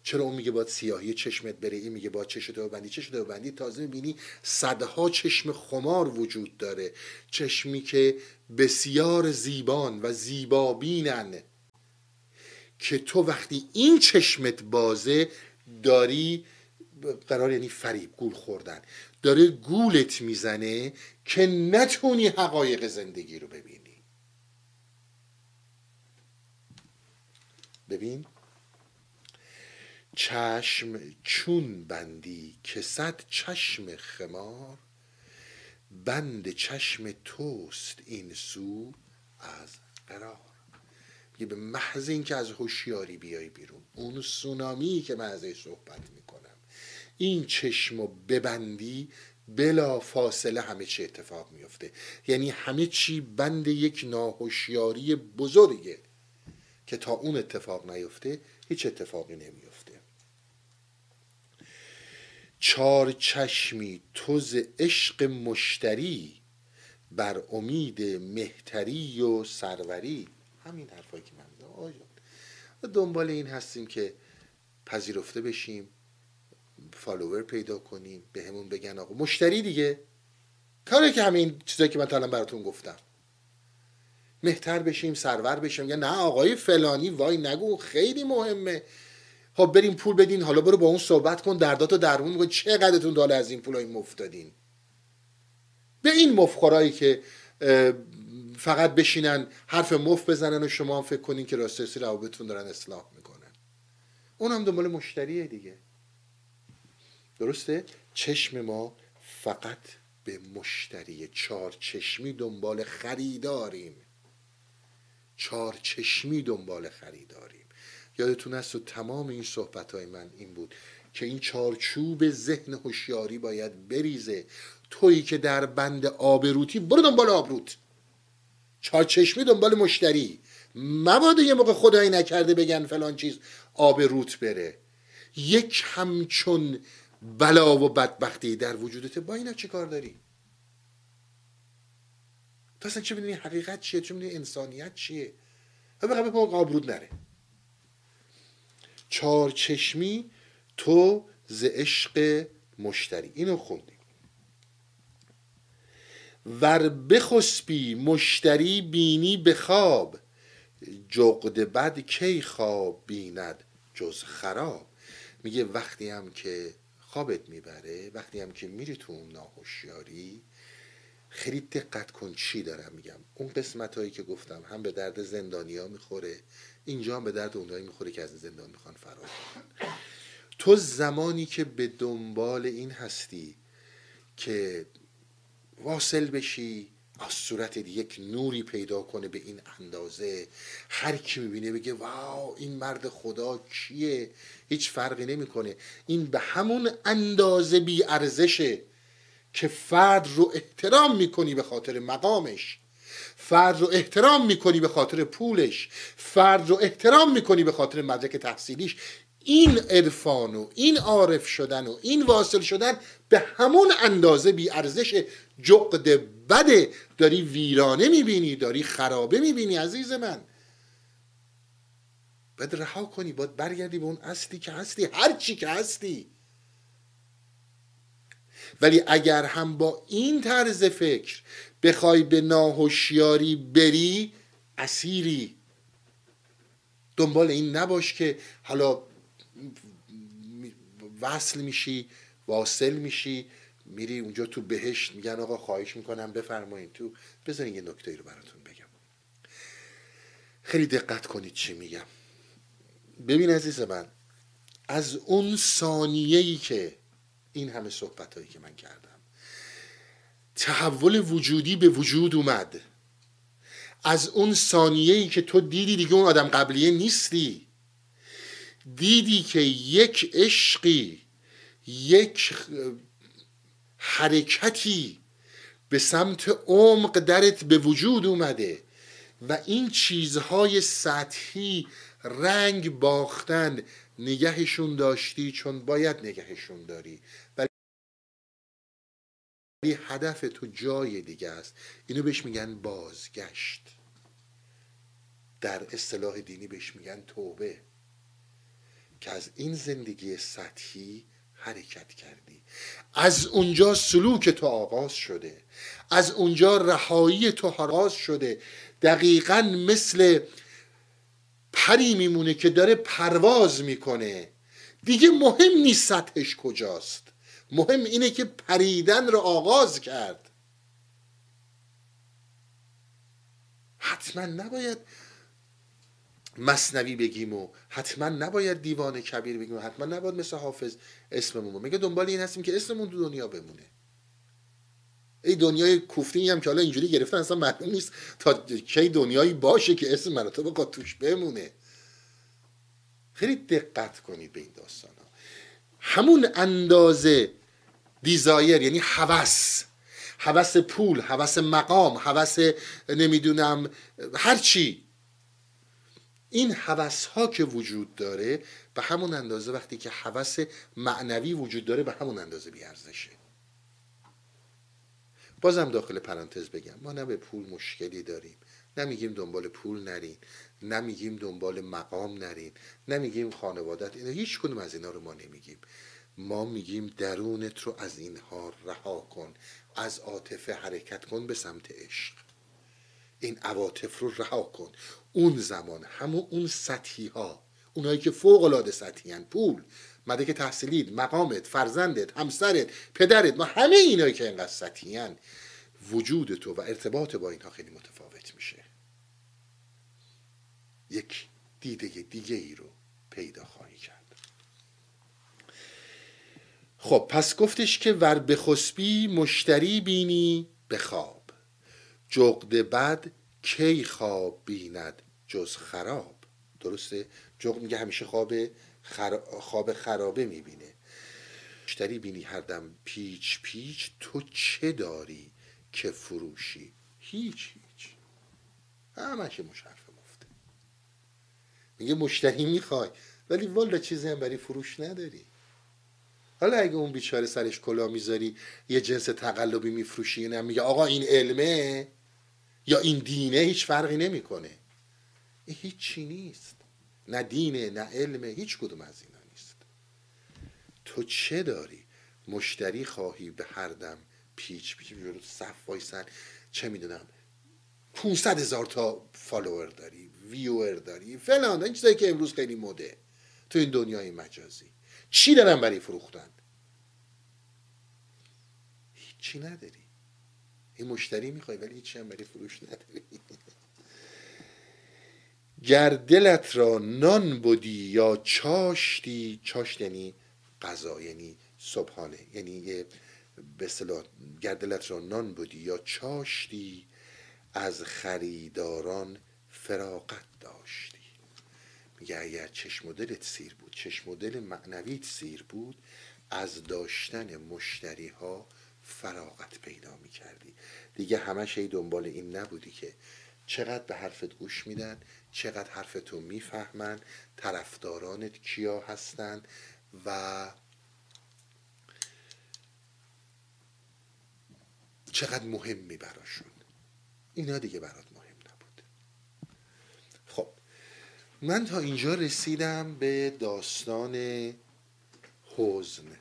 چرا اون میگه باید سیاهی چشمت بره؟ این میگه باید چشمت ببندی چشمت ببندی. تازه می‌بینی صدها چشم خمار وجود داره. چشمی که بسیار زیبان و زیبابینن. که تو وقتی این چشمت بازه داری قرار یعنی فریب گول خوردن. داره گولت می‌زنه که نتونی حقایق زندگی رو ببینی. ببین؟ چشم چون بندی که صد چشم خمار بند چشم توست این سو از قرار. یه به محض اینکه از هوشیاری بیای بیرون. اون سونامی که من ازش صحبت می‌کنم. این چشم و ببندی بلا فاصله همه چی اتفاق میفته یعنی همه چی بند یک ناهوشیاری بزرگه که تا اون اتفاق نیفته هیچ اتفاقی نمیفته چار چشمی توز عشق مشتری بر امید مهتری و سروری. همین حرفایی که من و دنبال این هستیم که پذیرفته بشیم فالوور پیدا کنیم به همون بگن آقا مشتری دیگه. کاری که همین چیزایی که من تا براتون گفتم. مهتر بشیم سرور بشیم. یا نه آقای فلانی وای نگو خیلی مهمه. خب بریم پول بدین حالا برو با اون صحبت کن درداتو درمون میکن چقدرتون داله از این پولای مفت دادین؟ به این مفخورایی که فقط بشینن حرف مفت بزنن و شما هم فکر کنین که راستی روابطتون دارن اصلاح می‌کنن. اون هم دنبال مشتریه دیگه. درسته؟ چشم ما فقط به مشتری چهار چشمی دنبال خریداریم. چهار چشمی دنبال خریداریم. یادتون هست و تمام این صحبت های من این بود که این چارچوب ذهن هوشیاری باید بریزه. تویی که در بند آبروتی برو دنبال آبروت چارچشمی دنبال مشتری. مبادا یه موقع خدایی نکرده بگن فلان چیز آبروت بره. یک همچون بلا و بدبختی در وجودت. با اینا چی کار داری؟ تو اصلا چه می‌دونی حقیقت چیه؟ چه می‌دونی انسانیت چیه؟ و بقیه به آبرود نره. چهار چشمی تو ز عشق مشتری. اینو خوندی ور بخسبی مشتری بینی به خواب جغد بد کی خواب بیند جز خراب. میگه وقتی هم که خوابت می‌بره وقتی هم که میری تو اون ناهوشیاری خیلی دقت کن چی دارم میگم. اون قسمت هایی که گفتم هم به درد زندانی ها می‌خوره اینجا هم به درد اونهایی می‌خوره که از زندان می‌خوان فرار کنن. تو زمانی که به دنبال این هستی که واصل بشی از صورت یک نوری پیدا کنه به این اندازه هر کی می‌بینه بگه واو این مرد خدا کیه؟ هیچ فرقی نمی‌کنه. این به همون اندازه بی ارزشه که فرد رو احترام می‌کنی به خاطر مقامش. فرد رو احترام می‌کنی به خاطر پولش. فرد رو احترام می‌کنی به خاطر مدرک تحصیلیش. این عرفان و این عارف شدن و این واصل شدن به همون اندازه بی ارزش جقد بده داری ویرانه می‌بینی داری خرابه می‌بینی عزیز من. باید رها کنی باید برگردی به اون اصلی که هستی هر چی که هستی. ولی اگر هم با این طرز فکر بخوای به ناهوشیاری بری اسیری. دنبال این نباش که حالا وصل میشی واصل میشی میری اونجا تو بهشت میگن آقا خواهش می‌کنم بفرمایید تو بذارین یه نکته رو براتون بگم. خیلی دقت کنید چی میگم. ببین عزیز من از اون ثانیه ای که این همه صحبت هایی که من کردم تحول وجودی به وجود اومد. از اون ثانیه ای که تو دیدی دیگه اون آدم قبلیه نیستی. دیدی که یک عشقی یک حرکتی به سمت عمق درت به وجود اومده و این چیزهای سطحی رنگ باختن نگهشون داشتی چون باید نگهشون داری. ولی هدف تو جای دیگه است. اینو بهش میگن بازگشت. در اصطلاح دینی بهش میگن توبه. که از این زندگی سطحی حرکت کردی. از اونجا سلوک تو آغاز شده. از اونجا رهایی تو آغاز شده. دقیقا مثل پری میمونه که داره پرواز می‌کنه. دیگه مهم نیست سطحش کجاست. مهم اینه که پریدن رو آغاز کرد. حتما نباید مصنوی بگیم و حتما نباید دیوان کبیر بگیم و حتما نباید مثل حافظ اسممون میگه دنبال این هستیم که اسممون تو دنیا بمونه؟ ای دنیای کوفتی هم که حالا اینجوری گرفتن اصلا معلوم نیست تا کی دنیایی باشه که اسم مراتب توش بمونه. خیلی دقت کنید به این داستان. همون اندازه دیزایر یعنی هوس هوس پول هوس مقام هوس نمی‌دونم هرچی این هوس ها که وجود داره به همون اندازه وقتی که هوس معنوی وجود داره به همون اندازه بیارزشه. بازم داخل پرانتز بگم ما نه به پول مشکلی داریم نمیگیم دنبال پول نرین. نمیگیم دنبال مقام نرین نمیگیم خانوادت اینا هیچ کنیم از اینا رو ما نمیگیم. ما میگیم درونت رو از اینها رها کن از عاطفه حرکت کن به سمت عشق. این عواطف رو رها کن. اون زمان همون اون سطحی ها اونایی که فوق العاده سطحی پول مدرک تحصیلیت مقامت فرزندت همسرت پدرت ما همه اینایی که اینقدر سطحی وجود تو و ارتباط با اینها خیلی متفاوت یک دیده دیگه ای رو پیدا خواهی کرد. خب پس گفتش که ور بخسبی مشتری بینی بخواب جغد بد کی خواب بیند جز خراب؟ درسته؟ جغد میگه همیشه خواب خواب خرابه می‌بینه. مشتری بینی هر دم پیچ پیچ تو چه داری که فروشی؟ هیچ هیچ. همه مفته میگه مشتری می‌خوای. ولی والا چیزی هم برای فروش نداری. حالا اگه اون بیچاره سرش کلا می‌ذاری یه جنس تقلبی میفروشی نه میگه آقا این علمه یا این دینه هیچ فرقی نمی‌کنه. هیچی نیست. نه دینه نه علمه هیچ کدوم از اینا نیست. تو چه داری؟ مشتری خواهی به هر دم پیچ پیچ جلو صف وایسن چه می‌دونم 500 هزار تا follower داری viewer داری فلان این چیزایی که امروز خیلی مده تو این دنیای مجازی. چی دارن برای فروختن؟ هیچی نداری. این مشتری می‌خوای ولی هیچی هم برای فروش نداری. گر دلت را نان بودی یا چاشتی چاشت یعنی غذا یعنی صبحانه یعنی یه به اصطلاح گر دلت را نان بودی یا چاشتی از خریداران فراقت داشتی. میگه اگر چشم دلت سیر بود چشم دل معنویت سیر بود از داشتن مشتری ها فراغت پیدا می‌کردی. دیگه همش ای دنبال این نبودی که چقدر به حرفت گوش میدن چقدر حرفتو می‌فهمن طرفدارانت کیا هستن و چقدر مهمی براشون. اینا دیگه برات مهم نبود خب من تا اینجا رسیدم به داستان حزن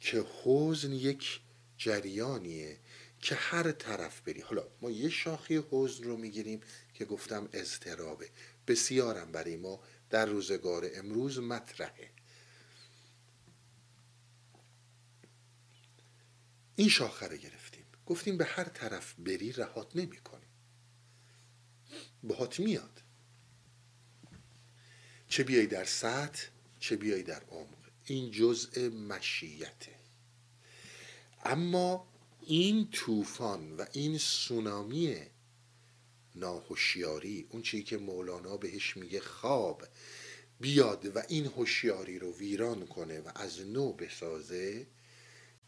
که حزن یک جریانیه که هر طرف بری. حالا ما یه شاخی حزن رو می‌گیریم که گفتم اضطرابه. بسیارم برای ما در روزگار امروز مطرحه. این شاخه رو گرفتیم گفتیم به هر طرف بری رهات نمی‌کنه باهات میاد. چه بیای در سطح چه بیای در عمق. این جزء مشیته. اما این طوفان و این سونامی ناهوشیاری اون چیزی که مولانا بهش میگه خواب بیاد و این هوشیاری رو ویران کنه و از نو بسازه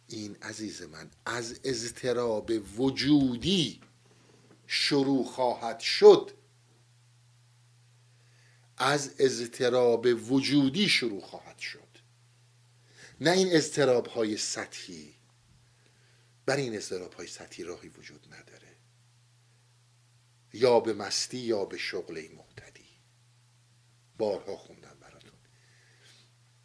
این عزیز من از اضطراب وجودی شروع خواهد شد. از اضطراب وجودی شروع خواهد شد. نه این اضطراب های سطحی. برای این اضطراب های سطحی راهی وجود نداره. یا به مستی یا به شغل محتدی بارها خوندم براتون.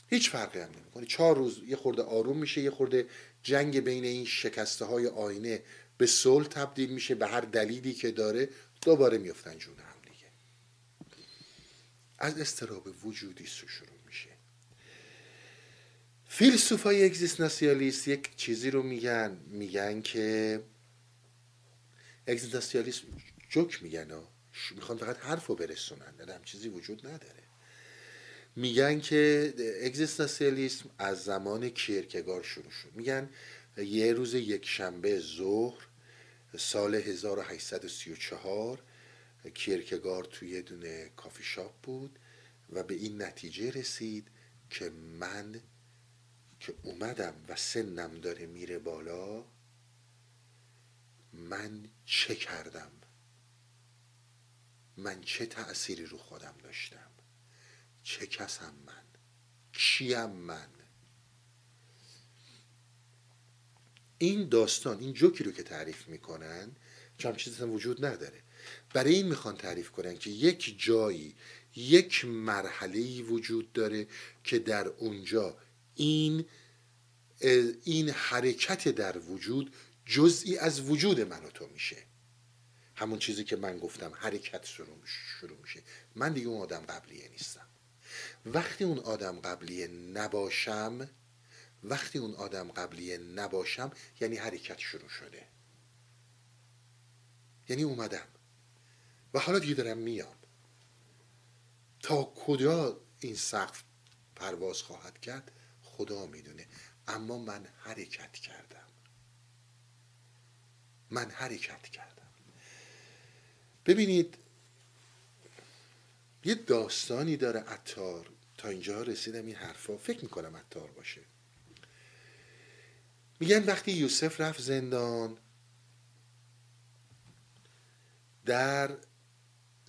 هیچ فرقی هم نمی‌کنه. چهار روز یه خورده آروم میشه یه خورده جنگ بین این شکسته های آینه به صلح تبدیل میشه به هر دلیلی که داره دوباره میفتن جون هم دیگه. از استراب وجودی شروع میشه. فیلسوفای اگزیستانسیالیست یک چیزی رو میگن میگن که اگزیستانسیالیست جوک میگن ها می‌خوان فقط حرف رو برسونن نه هم چیزی وجود نداره. میگن که اگزیستانسیالیسم از زمان کیرکگار شروع شد. میگن یه روز یک شنبه ظهر سال 1834 کیرکگار توی یه دونه کافی شاپ بود و به این نتیجه رسید که من که اومدم و سنم داره میره بالا من چه کردم؟ من چه تأثیری رو خودم داشتم؟ چه کسم من؟ کیم من؟ این داستان این جوکی رو که تعریف می‌کنن چون چیزی وجود نداره. برای این می‌خوان تعریف کنن که یک جایی یک مرحله وجود داره که در اونجا این این حرکت در وجود جزئی از وجود من و تو میشه. همون چیزی که من گفتم حرکت شروع میشه. من دیگه اون آدم قبلیه نیستم. وقتی اون آدم قبلیه نباشم وقتی اون آدم قبلیه نباشم یعنی حرکت شروع شده. یعنی اومدم. و حالا دیگه دارم میام. تا کجا این سقف پرواز خواهد کرد؟ خدا می‌دونه. اما من حرکت کردم. من حرکت کردم. ببینید یه داستانی داره عطار. تا اینجا رسیدم این حرفا. فکر می‌کنم عطار باشه. میگن وقتی یوسف رفت زندان در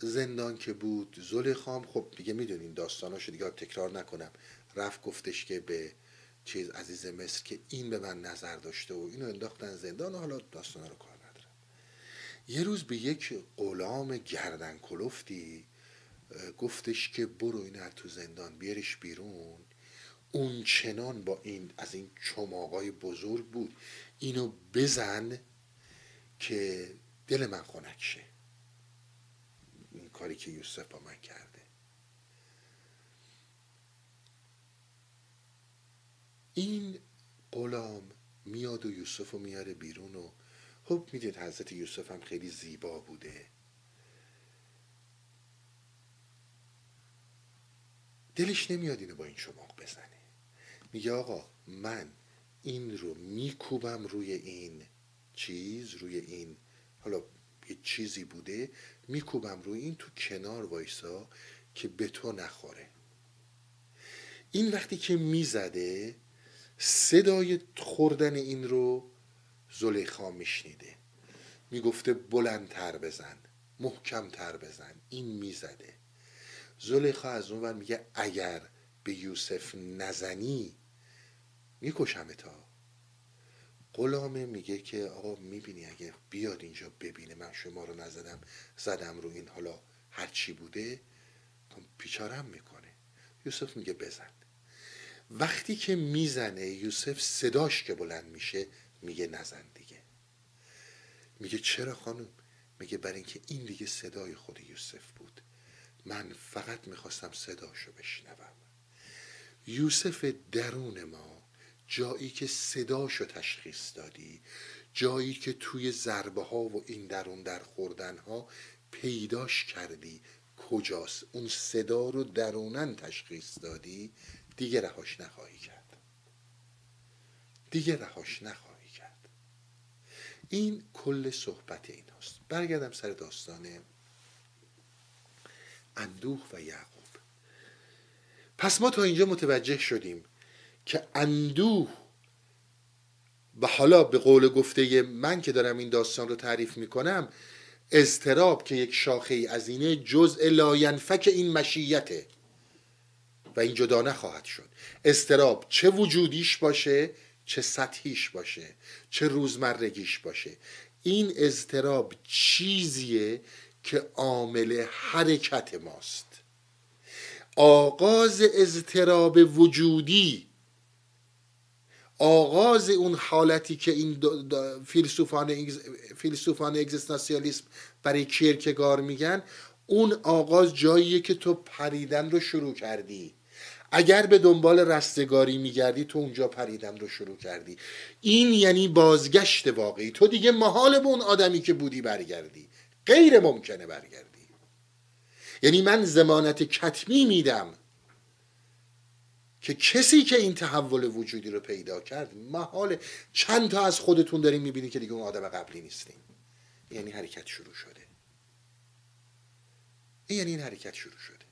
زندان که بود زلیخام خب دیگه می‌دونین داستاناشو دیگه تکرار نکنم. رفت گفتش که به چیز عزیز مصر که این به من نظر داشته و اینو انداختن زندان و حالا داستان رو کار ندارم. یه روز به یک غلام گردن کلفتی گفتش که برو این تو زندان بیارش بیرون. اون چنان با این از این چماقای بزرگ بود. اینو بزن که دل من خنک شه. این کاری که یوسف با من کرده. این غلام میاد و یوسف رو میاره بیرون و خب می‌دید حضرت یوسف هم خیلی زیبا بوده. دلش نمیاد اینو با این چماق بزنه. میگه آقا من این رو میکوبم روی این چیز روی این حالا یه چیزی بوده میکوبم روی این تو کنار وایسا که به تو نخوره. این وقتی که می‌زده صدای خوردن این رو زلیخا میشنیده. می‌گفته بلندتر بزن محکمتر بزن. این می‌زده. زلیخا از اون میگه اگر به یوسف نزنی می‌کشم تا غلامه میگه که آقا می‌بینی اگه بیاد اینجا ببینه من شما رو نزدم زدم رو این حالا هرچی بوده پیچارم می‌کنه. یوسف میگه بزن. وقتی که می‌زنه یوسف صداش که بلند میشه میگه نزن دیگه. میگه چرا خانم؟ میگه برای اینکه این دیگه صدای خود یوسف بود. من فقط می‌خواستم صداشو بشنوم. یوسف درون ما جایی که صداشو تشخیص دادی جایی که توی ضربه ها و این درون در خوردن ها پیداش کردی کجاست؟ اون صدا رو درونن تشخیص دادی دیگه رهاش نخواهی کرد. دیگه رهاش نخواهی کرد. این کل صحبت این هست برگردم سر داستان اندوه و یعقوب. پس ما تا اینجا متوجه شدیم که اندوه و حالا به قول گفته من که دارم این داستان رو تعریف می‌کنم اضطراب که یک شاخه ای از اینه جزء لاینفک این مشیته. و این جدا نخواهد شد. استراب چه وجودیش باشه چه سطحیش باشه چه روزمرگیش باشه. این اضطراب چیزیه که عامل حرکت ماست. آغاز اضطراب وجودی آغاز اون حالتی که این فیلسوفان فیلسوفان اگزیستانسیالیسم برای کیرکگار میگن اون آغاز جاییه که تو پریدن رو شروع کردی. اگر به دنبال رستگاری میگردی تو اونجا پریدن رو شروع کردی. این یعنی بازگشت واقعی. تو دیگه محال به اون آدمی که بودی برگردی. غیر ممکنه برگردی. یعنی من زمانت کتمی میدم که کسی که این تحول وجودی رو پیدا کرد محال چند تا از خودتون داریم می‌بینید که دیگه اون آدم قبلی نیستیم یعنی حرکت شروع شده. یعنی این حرکت شروع شده.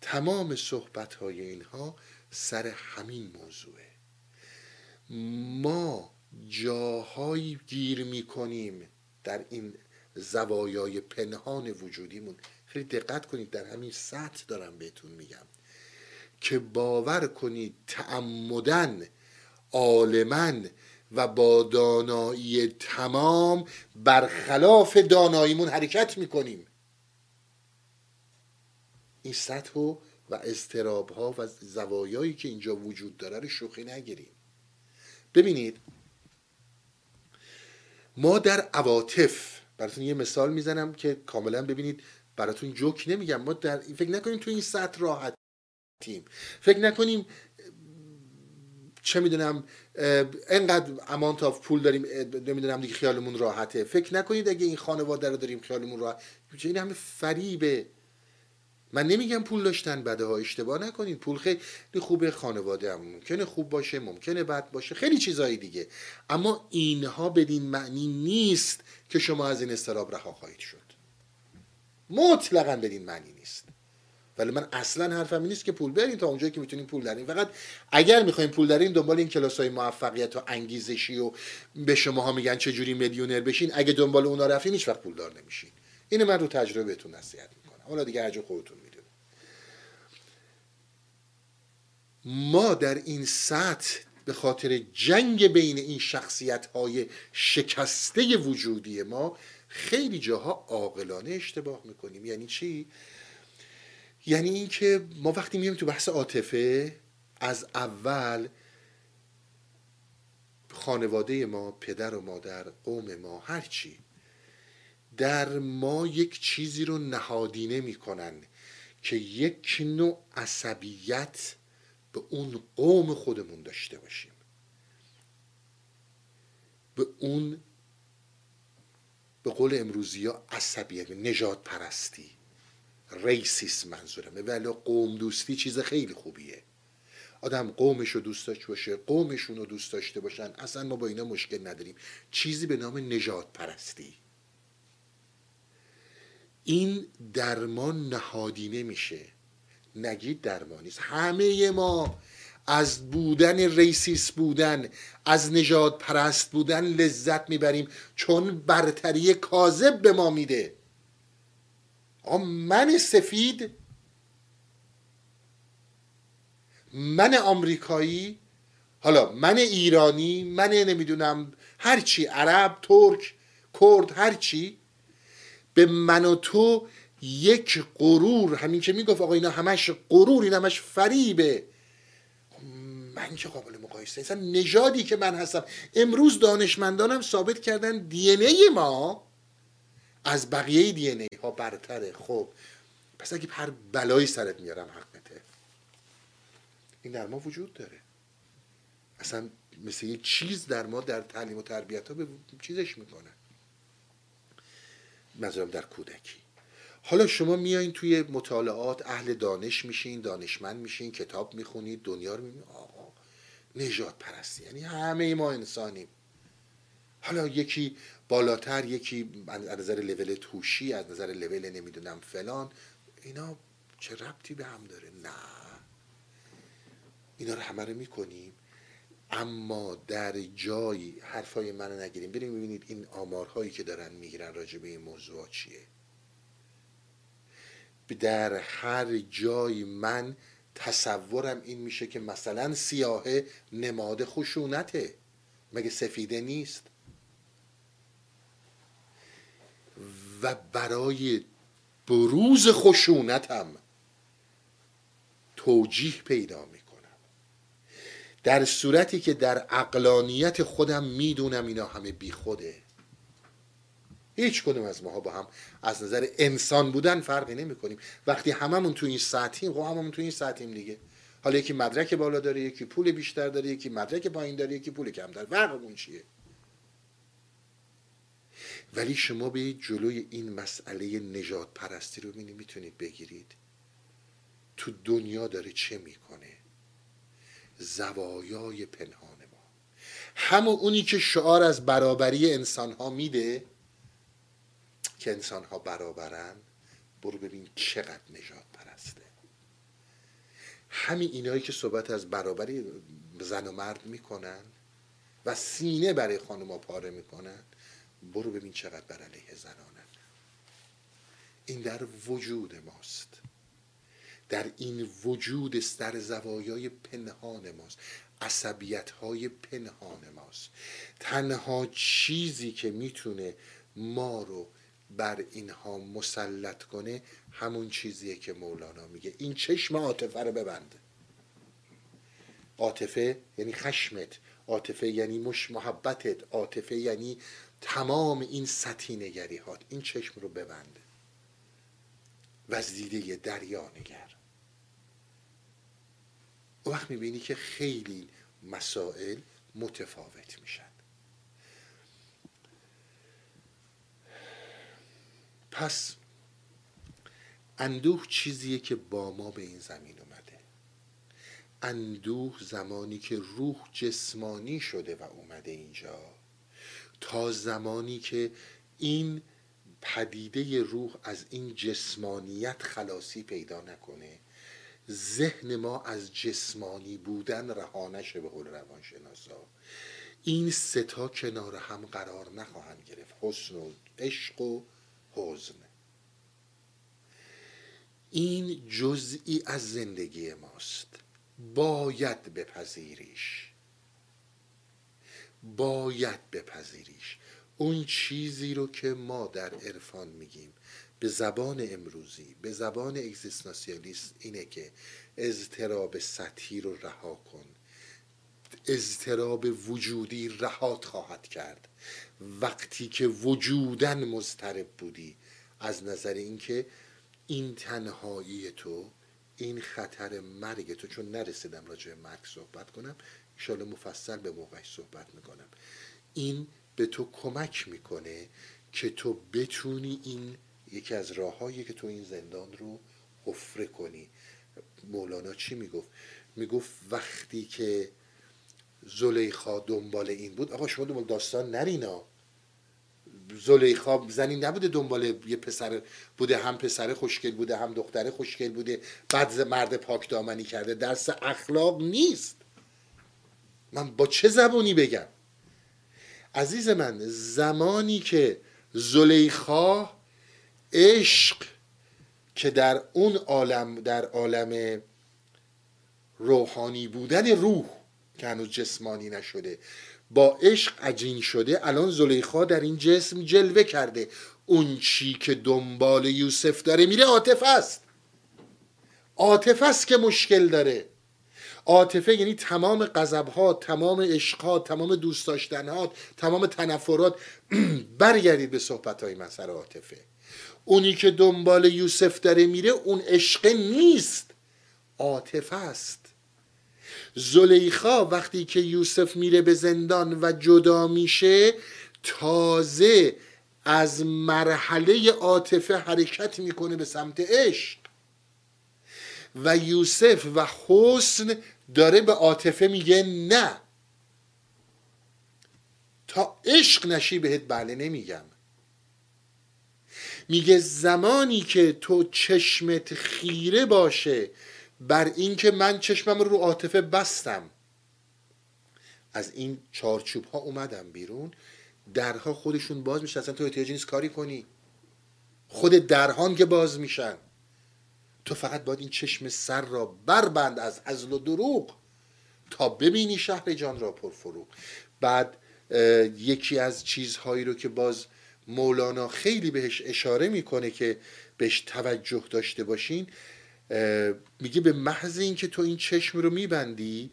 تمام صحبت های اینها سر همین موضوعه. ما جاهایی گیر می‌کنیم در این زوایای پنهان وجودیمون. خیلی دقت کنید در همین سطح دارم بهتون میگم که باور کنید تعمدن عالمن و با دانایی تمام برخلاف داناییمون حرکت می‌کنیم. این سطح و و استراب ها و زوایایی که اینجا وجود داره رو شوخی نگیریم. ببینید ما در عواطف براتون یه مثال می‌زنم که کاملا ببینید براتون جوک نمیگم. ما در فکر نکنیم تو این سطح راحتیم. فکر نکنیم چه می‌دونم انقدر امانت آف پول داریم نمی‌دونم دیگه خیالمون راحته. فکر نکنید اگه این خانواده رو داریم خیالمون راحت. این همه فریبه من نمیگم پول داشتن بده ها اشتباه نکنید پول خیلی خوبه خانواده هم ممکنه خوب باشه ممکنه بد باشه خیلی چیزایی دیگه. اما اینها بدین معنی نیست که شما از این استراب رها خواهید شد. مطلقا بدین معنی نیست. ولی من اصلا حرفم نیست که پول برین تا اونجایی که می‌تونین پول دارین. فقط اگر می‌خواین پول دارین دنبال این کلاس های موفقیت و انگیزشی و به شما ها میگن چه جوری میلیونر بشین اگه دنبال اونا رفتین هیچ وقت پول دار نمیشین. اینو من رو تجربه بهتون نصیحت می‌کنم. حالا دیگه هر خودتون ما در این سطح به خاطر جنگ بین این شخصیت های شکسته وجودی ما خیلی جاها عاقلانه اشتباه می‌کنیم. یعنی چی؟ یعنی اینکه ما وقتی میایم تو بحث عاطفه از اول خانواده ما پدر و مادر قوم ما هرچی در ما یک چیزی رو نهادینه می‌کنن که یک نوع عصبیت به اون قوم خودمون داشته باشیم. به اون به قول امروزی ها عصبیت نجات پرستی. racist منظورمه. ولی قوم دوستی چیز خیلی خوبیه. آدم قومش رو دوست داشته باشه قومشون رو دوست داشته باشن. اصلا ما با اینا مشکل نداریم. چیزی به نام نژاد پرستی. این در ما نهادینه میشه. نگید در ما نیست همه ما از بودن racist بودن از نژاد پرست بودن لذت می‌بریم. چون برتری کاذب به ما میده. من سفید من آمریکایی حالا من ایرانی من نمی‌دونم هرچی عرب ترک کرد هرچی به من و تو یک غرور همین که می‌گفت آقا اینا همش غرور این همش فریبه. من که قابل مقایسه اصلا نژادی که من هستم. امروز دانشمندانم ثابت کردن دی ای ما از بقیه دی ای ها برتره. خب پس اگه هر بلایی سرت میارم حقته. این در ما وجود داره. اصلا مثل یه چیز در ما در تعلیم و تربیت ها به چیزش می‌کنه. منظورم در کودکی. حالا شما میایین توی مطالعات اهل دانش میشین دانشمند میشین کتاب می‌خونید دنیا رو می‌بینید. آقا نجات پرستی یعنی همه ما انسانیم. حالا یکی بالاتر یکی از نظر لول توشی از نظر لول نمی‌دونم فلان اینا چه ربطی به هم داره؟ نه. اینا رو همه رو می‌کنیم. اما در جایی حرفای منو نگیریم. بریم ببینید این آمارهایی که دارن می‌گیرن راجع به این موضوع چیه. در هر جایی من تصورم این میشه که مثلا سیاهه نماد خشونته. مگه سفیده نیست؟ و برای بروز خشونتم توجیه پیدا می‌کنم. در صورتی که در اقلانیت خودم می‌دونم اینا همه بیخوده. هیچ کدوم از ماها با هم از نظر انسان بودن فرقی نمی کنیم وقتی هممون تو این سطحیم خب هممون تو این سطحیم دیگه. حالا یکی مدرک بالا داره یکی پول بیشتر داره یکی مدرک پایین داره یکی پول کم داره فرقمون چیه؟ ولی شما به جلوی این مسئله نجات پرستی رو می‌تونید بگیرید. تو دنیا داره چه می‌کنه؟ زوایای پنهان ما. همون اونی که شعار از برابری انسان ها میده که انسان ها برابرن برو ببین چقدر نجات پرسته همین اینایی که صحبت از برابری زن و مرد می‌کنن و سینه برای خانوما پاره می‌کنن برو ببین چقدر بر علیه زنانن. این در وجود ماست. در این وجود در زوایای پنهان ماست. عصبیت های پنهان ماست. تنها چیزی که می‌تونه ما رو بر اینها مسلط کنه همون چیزیه که مولانا میگه. این چشم عاطفه رو ببنده عاطفه یعنی خشمت. عاطفه یعنی مش محبتت. عاطفه یعنی تمام این سطحی نگری هات این چشم رو ببنده و از دیده دریا نگر. وقت می‌بینی که خیلی مسائل متفاوت میشن. پس اندوه چیزیه که با ما به این زمین اومده. اندوه زمانی که روح جسمانی شده و اومده اینجا تا زمانی که این پدیده روح از این جسمانیت خلاصی پیدا نکنه ذهن ما از جسمانی بودن رها نشه به قول روانشناسا. این ستا کنار هم قرار نخواهند گرفت. حسن و عشق و حزن. این جزئی از زندگی ماست. باید بپذیریش. باید بپذیریش. اون چیزی رو که ما در عرفان میگیم به زبان امروزی به زبان اگزیستانسیالیست اینه که اضطراب سطحی رو رها کن. اضطراب وجودی رهات خواهد کرد. وقتی که وجودن مضطرب بودی از نظر اینکه این تنهایی تو این خطر مرگ تو چون نرسیدم راجع به مرگ صحبت کنم ایشالا مفصل به موقعش صحبت می‌کنم. این به تو کمک می‌کنه که تو بتونی این یکی از راههایی که تو این زندان رو حفره کنی. مولانا چی می‌گفت؟ می‌گفت وقتی که زلیخا دنبال این بود. آقا شما دنبال داستان نرینا زلیخا زنی نبوده دنبال یه پسر بوده هم پسر خوشگل بوده هم دختر خوشگل بوده. بعد مرد پاک دامنی کرده. درس اخلاق نیست. من با چه زبونی بگم؟ عزیز من زمانی که زلیخا عشق که در اون عالم در عالم روحانی بودن روح که هنوز جسمانی نشده. با عشق عجین شده الان زلیخا در این جسم جلوه کرده. اون چی که دنبال یوسف داره میره عاطفه است. عاطفه است که مشکل داره. عاطفه یعنی تمام غضب ها تمام عشق ها تمام دوست داشتن ها تمام تنفرات. برگردید به صحبت های من عاطفه. اونی که دنبال یوسف داره میره اون عشق نیست. عاطفه است. زلیخا وقتی که یوسف میره به زندان و جدا میشه تازه از مرحله عاطفه حرکت می‌کنه به سمت عشق. و یوسف و حسن داره به عاطفه میگه نه. تا عشق نشی بهت بله نمیگم. میگه زمانی که تو چشمت خیره باشه بر اینکه من چشمم رو عاطفه بستم. از این چارچوب ها اومدم بیرون. درها خودشون باز میشن. اصلا تو احتیاجی نیست کاری کنی. خود درهان که باز میشن. تو فقط باید این چشم سر را بربند از ازل و دروغ تا ببینی شهر جان را پرفروغ. بعد یکی از چیزهایی رو که باز مولانا خیلی بهش اشاره می‌کنه که بهش توجه داشته باشین میگه به محض اینکه تو این چشم رو میبندی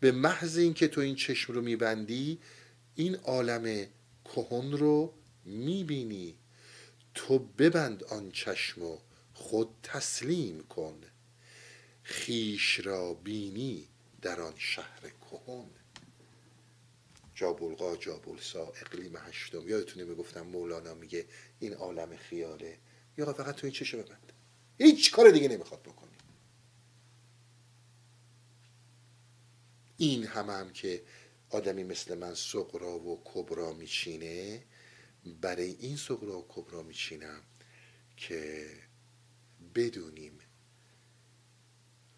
به محض اینکه تو این چشم رو میبندی این عالم کهن رو می‌بینی. تو ببند آن چشم و خود تسلیم کن. خیش را بینی در آن شهر کهن. جابلقا جابلسا اقلیم هشتم. یادتونه می‌گفتم مولانا میگه این عالم خیاله. یا فقط تو این چشم ببند. هیچ کار دیگه نمی‌خواد بکنی این هم هم که آدمی مثل من سقرا و کبرا میچینه برای این سقرا و کبرا میچینم که بدونیم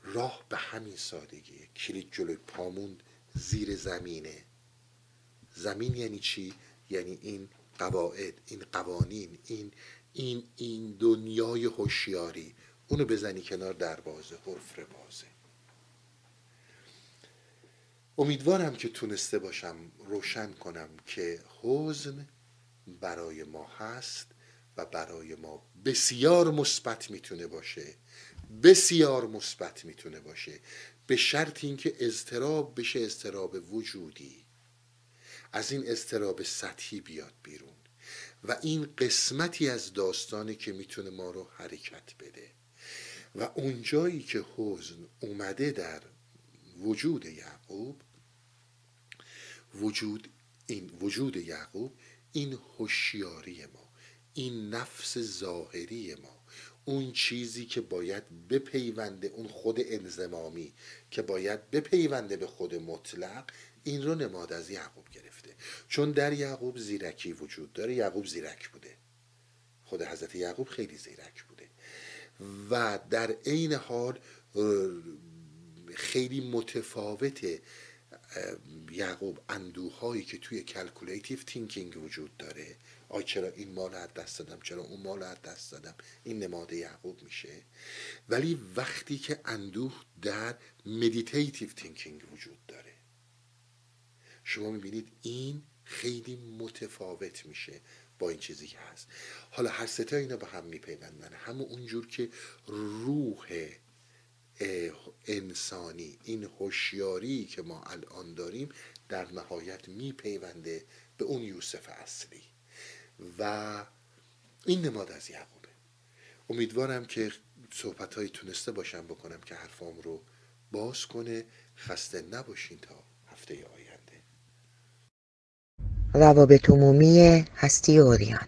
راه به همین سادگیه. کلید جلوی پامون زیر زمینه. زمین یعنی چی؟ یعنی این قواعد این قوانین این این این دنیای هوشیاری. اونو بزنی کنار دروازه حرف بازه. امیدوارم که تونسته باشم روشن کنم که حزن برای ما هست و برای ما بسیار مثبت می‌تونه باشه. بسیار مثبت می‌تونه باشه. به شرط اینکه اضطراب بشه اضطراب وجودی. از این اضطراب سطحی بیاد بیرون. و این قسمتی از داستانی که می‌تونه ما رو حرکت بده. و اونجایی که حزن اومده در وجود یعقوب وجود این وجود یعقوب این هوشیاری ما این نفس ظاهری ما اون چیزی که باید بپیونده اون خود انزمامی که باید بپیونده به خود مطلق این رو نماد از یعقوب چون در یعقوب زیرکی وجود داره یعقوب زیرک بوده. خود حضرت یعقوب خیلی زیرک بوده. و در عین حال خیلی متفاوته یعقوب اندوهایی که توی calculative thinking وجود داره. آ چرا این مال از دست دادم چرا اون مال از دست دادم این نماد یعقوب میشه. ولی وقتی که اندوه در meditative thinking وجود داره. شما می‌بینید این خیلی متفاوت میشه با این چیزی که هست. حالا هر سه تا اینا به هم میپیوندن. همون اونجور که روح انسانی این هوشیاری که ما الان داریم در نهایت میپیونده به اون یوسف اصلی. و این نماد از یعقوبه. امیدوارم که صحبت هایی تونسته باشم بکنم که حرفام رو باز کنه. خسته نباشین تا هفته آینده. روابط عمومی هستی اوریان.